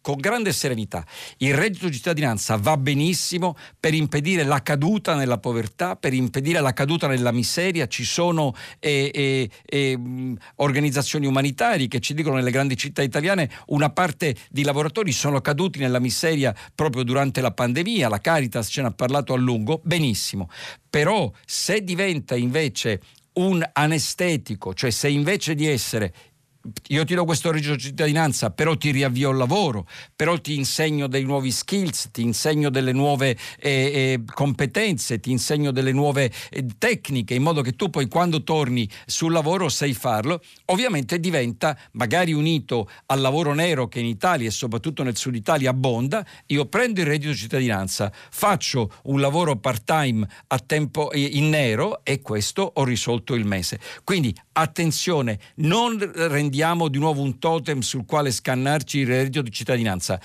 Speaker 2: con grande serenità. Il reddito di cittadinanza va benissimo per impedire la caduta nella povertà, per impedire la caduta nella miseria. Ci sono eh, eh, eh, organizzazioni umanitarie che ci dicono nelle grandi città italiane una parte di lavoratori sono caduti nella miseria proprio durante la pandemia. La Caritas ce ne ha parlato a lungo. Benissimo. Però se diventa invece un anestetico, cioè se invece di essere io ti do questo reddito di cittadinanza, però ti riavvio al lavoro, però ti insegno dei nuovi skills, ti insegno delle nuove eh, eh, competenze, ti insegno delle nuove eh, tecniche, in modo che tu poi quando torni sul lavoro sai farlo. Ovviamente diventa magari unito al lavoro nero che in Italia e soprattutto nel sud Italia abbonda. Io prendo il reddito di cittadinanza, faccio un lavoro part-time a tempo eh, in nero e questo ho risolto il mese. Quindi attenzione, non rendiamo diamo di nuovo un totem sul quale scannarci il reddito di cittadinanza.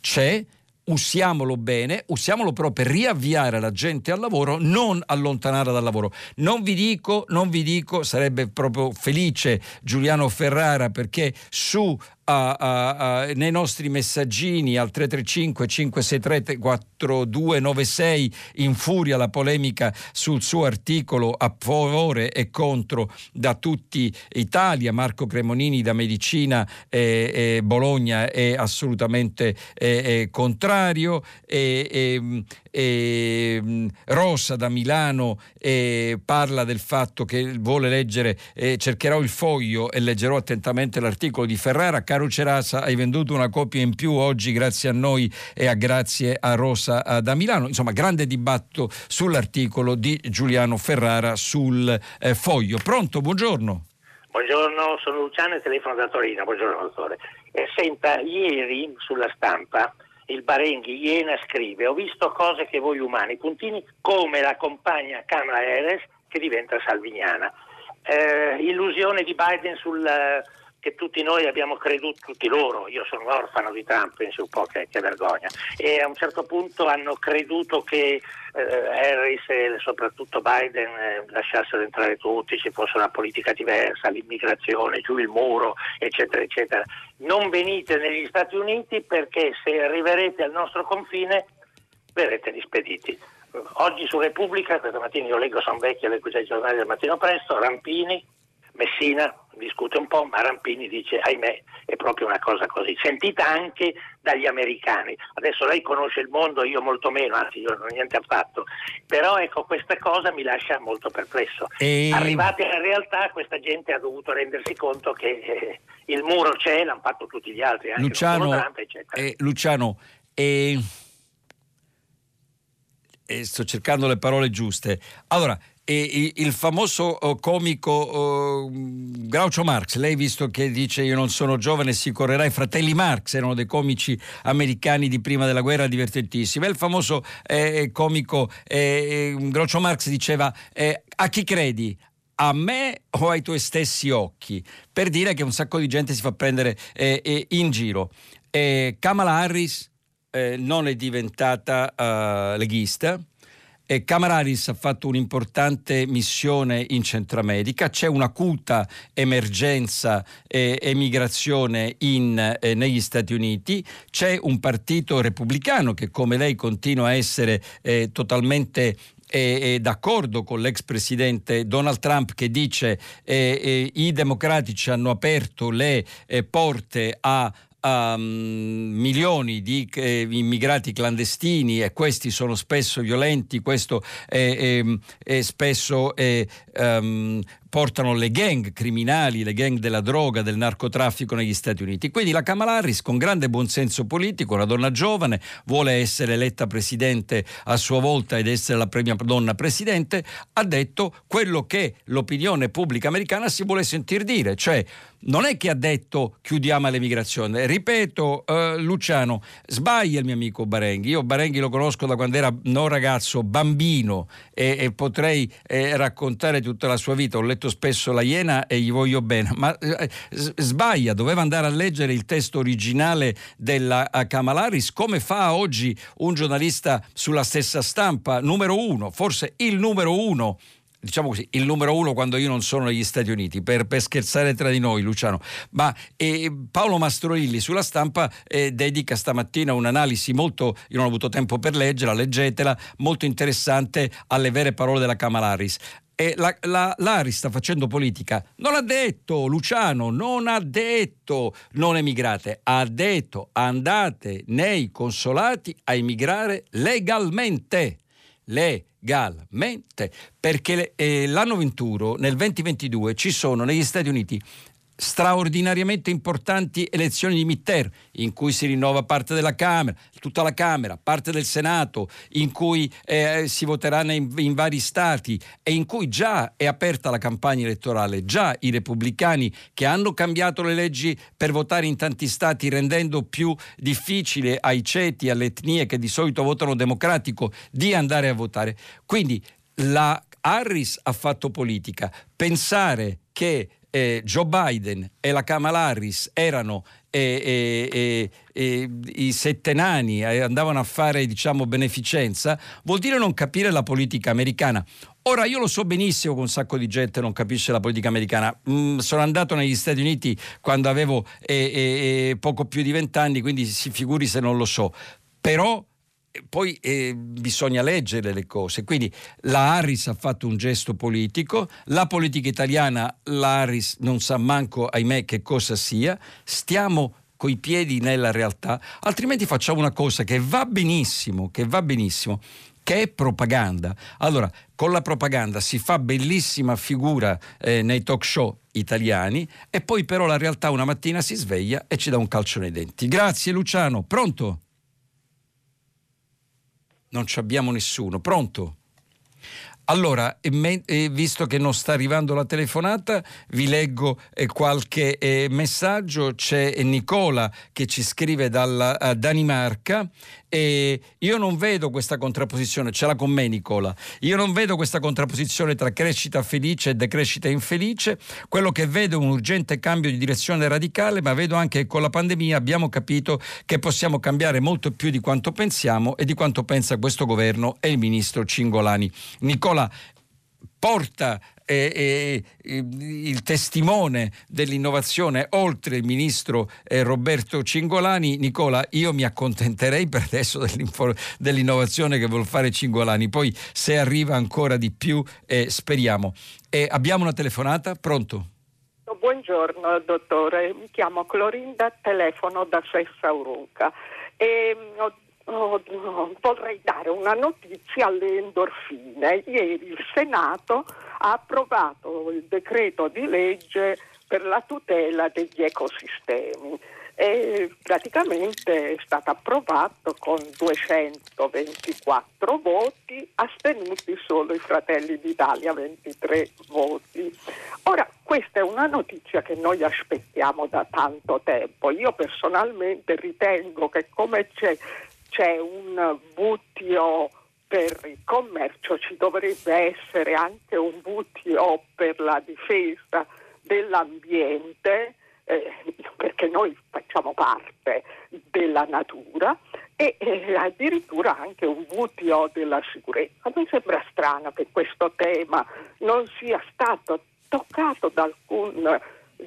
Speaker 2: C'è, usiamolo bene, usiamolo però per riavviare la gente al lavoro, non allontanare dal lavoro. Non vi dico, non vi dico, sarebbe proprio felice Giuliano Ferrara perché su a, a, a, nei nostri messaggini al 335 563 4296 infuria la polemica sul suo articolo a favore e contro da tutti Italia. Marco Cremonini da Medicina e, e Bologna è assolutamente è, è contrario e, eh, Rosa da Milano eh, parla del fatto che vuole leggere, eh, cercherò il foglio e leggerò attentamente l'articolo di Ferrara. Caro Cerasa, hai venduto una copia in più oggi grazie a noi e a grazie a Rosa da Milano. Insomma, grande dibattito sull'articolo di Giuliano Ferrara sul eh, foglio. Pronto, buongiorno.
Speaker 9: Buongiorno, sono Luciano e telefono da Torino. Buongiorno dottore. Eh, senta, ieri sulla stampa il Barenghi Iena scrive ho visto cose che voi umani, puntini, come la compagna Kamala Harris che diventa salviniana. Eh, illusione di Biden sul che tutti noi abbiamo creduto, tutti loro, io sono orfano di Trump, penso un po' che, che vergogna, e a un certo punto hanno creduto che eh, Harris e soprattutto Biden eh, lasciassero entrare tutti, ci fosse una politica diversa, l'immigrazione, giù il muro, eccetera, eccetera. Non venite negli Stati Uniti perché se arriverete al nostro confine verrete rispediti. Oggi su Repubblica, questa mattina io leggo, sono vecchio, leggo i giornali del mattino presto, Rampini, Messina discute un po', ma Rampini dice ahimè è proprio una cosa così, sentita anche dagli americani. Adesso lei conosce il mondo, io molto meno, anzi io non ho niente affatto, però ecco questa cosa mi lascia molto perplesso. E... Arrivati alla realtà questa gente ha dovuto rendersi conto che eh, il muro c'è, l'hanno fatto tutti gli altri, anche
Speaker 2: Luciano, Trump, eh, Luciano eh, sto cercando le parole giuste. Allora, e il famoso oh, comico uh, Groucho Marx, lei visto che dice io non sono giovane si correrà, i fratelli Marx erano dei comici americani di prima della guerra divertentissimi, il famoso eh, comico eh, Groucho Marx diceva eh, a chi credi? a me o ai tuoi stessi occhi? Per dire che un sacco di gente si fa prendere eh, eh, in giro. Kamala Harris non è diventata leghista, e Camaralis ha fatto un'importante missione in Centro-America, c'è un'acuta emergenza e emigrazione in, eh, negli Stati Uniti, c'è un partito repubblicano che come lei continua a essere eh, totalmente è, d'accordo con l'ex presidente Donald Trump che dice eh, eh, i democratici hanno aperto le eh, porte a um, milioni di eh, immigrati clandestini e questi sono spesso violenti, questo è, è, è spesso è, um, portano le gang criminali, le gang della droga, del narcotraffico negli Stati Uniti. Quindi la Kamala Harris, con grande buonsenso politico, una donna giovane, vuole essere eletta presidente a sua volta ed essere la prima donna presidente, ha detto quello che l'opinione pubblica americana si vuole sentir dire, cioè non è che ha detto chiudiamo l'emigrazione. Ripeto, eh, Luciano, sbaglia il mio amico Barenghi. Io Barenghi lo conosco da quando era non ragazzo, bambino e, e potrei eh, raccontare tutta la sua vita. Ho letto spesso La Iena e gli voglio bene, ma eh, sbaglia, doveva andare a leggere il testo originale della Kamalaris come fa oggi un giornalista sulla stessa stampa, numero uno, forse il numero uno diciamo così, il numero uno quando io non sono negli Stati Uniti, per, per scherzare tra di noi, Luciano. Ma eh, Paolo Mastroilli sulla stampa eh, dedica stamattina un'analisi molto, io non ho avuto tempo per leggerla, leggetela, molto interessante alle vere parole della Kamalaris. E la, la, Lari sta facendo politica. Non ha detto, Luciano, non ha detto non emigrate, ha detto andate nei consolati a emigrare legalmente. Legalmente. Perché eh, l'anno 21, nel 2022, ci sono negli Stati Uniti straordinariamente importanti elezioni di Mitter, in cui si rinnova parte della Camera, tutta la Camera, parte del Senato, in cui eh, si voterà in, in, vari stati e in cui già è aperta la campagna elettorale, già i repubblicani che hanno cambiato le leggi per votare in tanti stati rendendo più difficile ai ceti, alle etnie che di solito votano democratico di andare a votare. Quindi la Harris ha fatto politica. Pensare che eh, Joe Biden e la Kamala Harris erano eh, eh, eh, i settenani e andavano a fare diciamo beneficenza, vuol dire non capire la politica americana. Ora io lo so benissimo che un sacco di gente non capisce la politica americana. Mm, sono andato negli Stati Uniti quando avevo eh, eh, poco più di vent'anni, quindi si figuri se non lo so. Però poi eh, bisogna leggere le cose. Quindi la Harris ha fatto un gesto politico, la politica italiana, la Harris non sa manco, ahimè, che cosa sia. Stiamo coi piedi nella realtà, altrimenti facciamo una cosa che va benissimo, che va benissimo, che è propaganda. Allora, con la propaganda si fa bellissima figura eh, nei talk show italiani e poi però la realtà una mattina si sveglia e ci dà un calcio nei denti. Grazie Luciano, pronto? Non ci abbiamo nessuno, pronto? Allora, visto che non sta arrivando la telefonata, vi leggo eh, qualche eh, messaggio. C'è Nicola che ci scrive dalla Danimarca e io non vedo questa contrapposizione, ce l'ha con me Nicola, io non vedo questa contrapposizione tra crescita felice e decrescita infelice, quello che vedo è un urgente cambio di direzione radicale, ma vedo anche che con la pandemia abbiamo capito che possiamo cambiare molto più di quanto pensiamo e di quanto pensa questo governo e il ministro Cingolani. Nicola porta eh, eh, il testimone dell'innovazione oltre il ministro eh, Roberto Cingolani. Nicola, io mi accontenterei per adesso dell'innovazione che vuol fare Cingolani, poi se arriva ancora di più eh, speriamo. abbiamo una telefonata? Pronto?
Speaker 10: Buongiorno dottore, mi chiamo Clorinda, telefono da Sessa Urunca. E, ho Oh, vorrei dare una notizia alle endorfine. Ieri il Senato ha approvato il decreto di legge per la tutela degli ecosistemi e praticamente è stato approvato con 224 voti, astenuti solo i Fratelli d'Italia 23 voti. Ora, questa è una notizia che noi aspettiamo da tanto tempo. Io personalmente ritengo che come c'è c'è un WTO per il commercio, ci dovrebbe essere anche un WTO per la difesa dell'ambiente, eh, perché noi facciamo parte della natura e eh, addirittura anche un WTO della sicurezza. Mi sembra strano che questo tema non sia stato toccato da alcun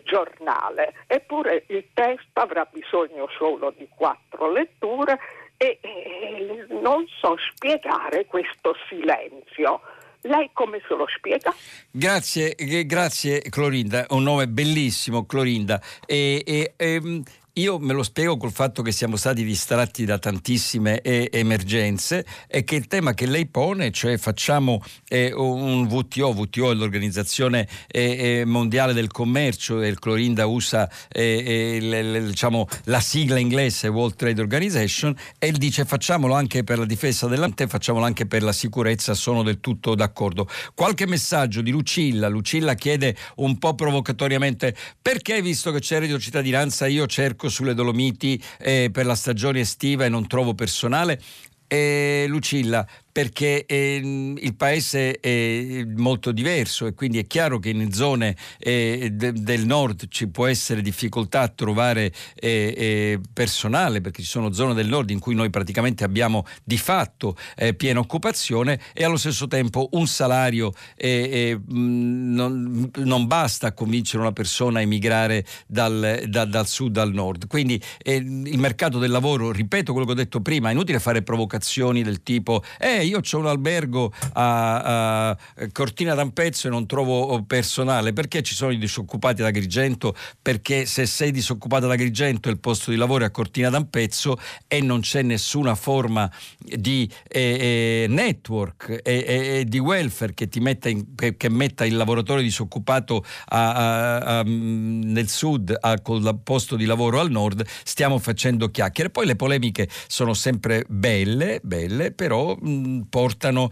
Speaker 10: giornale, eppure il testo avrà bisogno solo di quattro letture e eh, non so spiegare questo silenzio. Lei come se lo spiega?
Speaker 2: Grazie, grazie Clorinda, un nome bellissimo Clorinda. E, e, e, ehm, io me lo spiego col fatto che siamo stati distratti da tantissime eh, emergenze e che il tema che lei pone, cioè facciamo eh, un WTO, WTO è l'Organizzazione eh, eh Mondiale del Commercio il Clorinda usa eh, eh, le, le, diciamo, la sigla inglese World Trade Organization e dice facciamolo anche per la difesa dell'ambiente, facciamolo anche per la sicurezza, sono del tutto d'accordo. Qualche messaggio di Lucilla, Lucilla chiede un po' provocatoriamente perché visto che c'è reddito cittadinanza io cerco sulle Dolomiti eh, per la stagione estiva e non trovo personale. Eh, Lucilla, perché eh, il paese è molto diverso e quindi è chiaro che in zone eh, de, del nord ci può essere difficoltà a trovare eh, eh personale perché ci sono zone del nord in cui noi praticamente abbiamo di fatto eh, piena occupazione e allo stesso tempo un salario eh, non, non, basta a convincere una persona a emigrare dal, da, dal sud al nord. Quindi il mercato del lavoro, ripeto quello che ho detto prima, è inutile fare provocazioni del tipo eh, io ho un albergo a, a Cortina d'Ampezzo e non trovo personale, perché ci sono i disoccupati da Agrigento? Perché se sei disoccupato da Agrigento il posto di lavoro è a Cortina d'Ampezzo e non c'è nessuna forma di eh, eh, network e, e, di welfare che, metta in, che, metta il lavoratore disoccupato a, a, nel sud col posto di lavoro al nord, stiamo facendo chiacchiere. Poi le polemiche sono sempre belle, belle però mh, portano,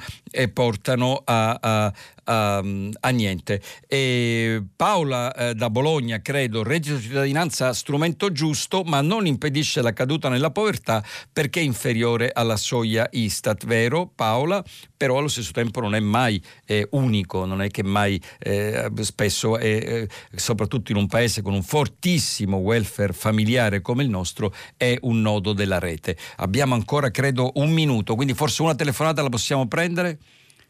Speaker 2: portano a, a, a, a niente. E Paola eh, da Bologna, credo, reddito di cittadinanza strumento giusto, ma non impedisce la caduta nella povertà perché è inferiore alla soglia Istat, vero Paola? Però allo stesso tempo non è mai eh, unico, non è che mai eh, spesso, eh, soprattutto in un paese con un fortissimo welfare familiare come il nostro, è un nodo della rete. Abbiamo ancora, credo, un minuto, quindi forse una telefonata la possiamo prendere?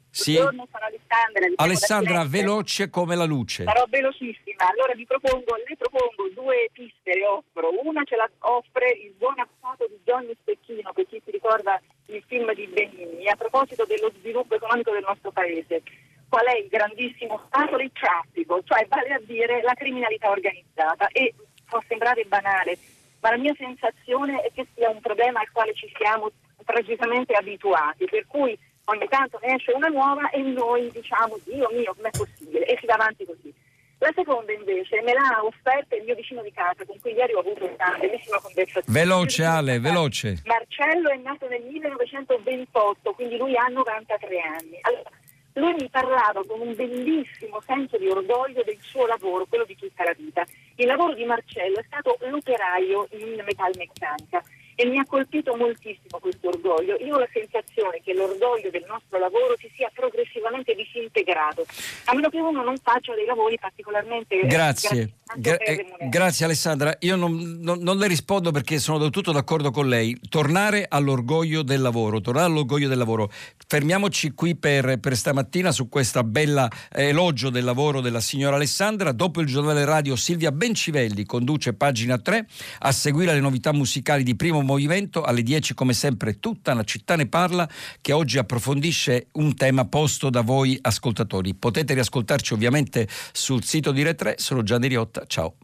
Speaker 11: Sì. Buongiorno, sono Alessandra.
Speaker 2: Alessandra, veloce come la luce.
Speaker 11: Sarò velocissima. Allora vi propongo, le propongo due piste, le offro. Una ce la offre il buon avvocato di Johnny Stecchino, per chi si ricorda il film di Benigni, a proposito dello sviluppo economico del nostro paese. Qual è il grandissimo stato del traffico, cioè vale a dire la criminalità organizzata. E può sembrare banale, ma la mia sensazione è che sia un problema al quale ci siamo tragicamente abituati, per cui ogni tanto ne esce una nuova e noi diciamo Dio mio com'è possibile e si va avanti così. La seconda invece me l'ha offerta il mio vicino di casa con cui ieri ho avuto una bellissima conversazione.
Speaker 2: Veloce Ale, veloce.
Speaker 11: Marcello è nato nel 1928, quindi lui ha 93 anni. Allora, lui mi parlava con un bellissimo senso di orgoglio del suo lavoro, quello di tutta la vita. Il lavoro di Marcello è stato l'operaio in metalmeccanica e mi ha colpito moltissimo questo orgoglio. Io ho la sensazione che l'orgoglio del nostro lavoro si sia progressivamente disintegrato, a meno che uno non faccia dei lavori particolarmente
Speaker 2: Grazie. Gra- eh, grazie Alessandra, io non, non, non, le rispondo perché sono del tutto d'accordo con lei. Tornare all'orgoglio del lavoro, tornare all'orgoglio del lavoro. Fermiamoci qui per, per stamattina su questa bella eh, elogio del lavoro della signora Alessandra. Dopo il giornale radio Silvia Bencivelli conduce pagina 3 a seguire le novità musicali di primo movimento alle 10 come sempre tutta la città ne parla che oggi approfondisce un tema posto da voi ascoltatori. Potete riascoltarci ovviamente sul sito di Re3, sono Gianni Riotta, ciao.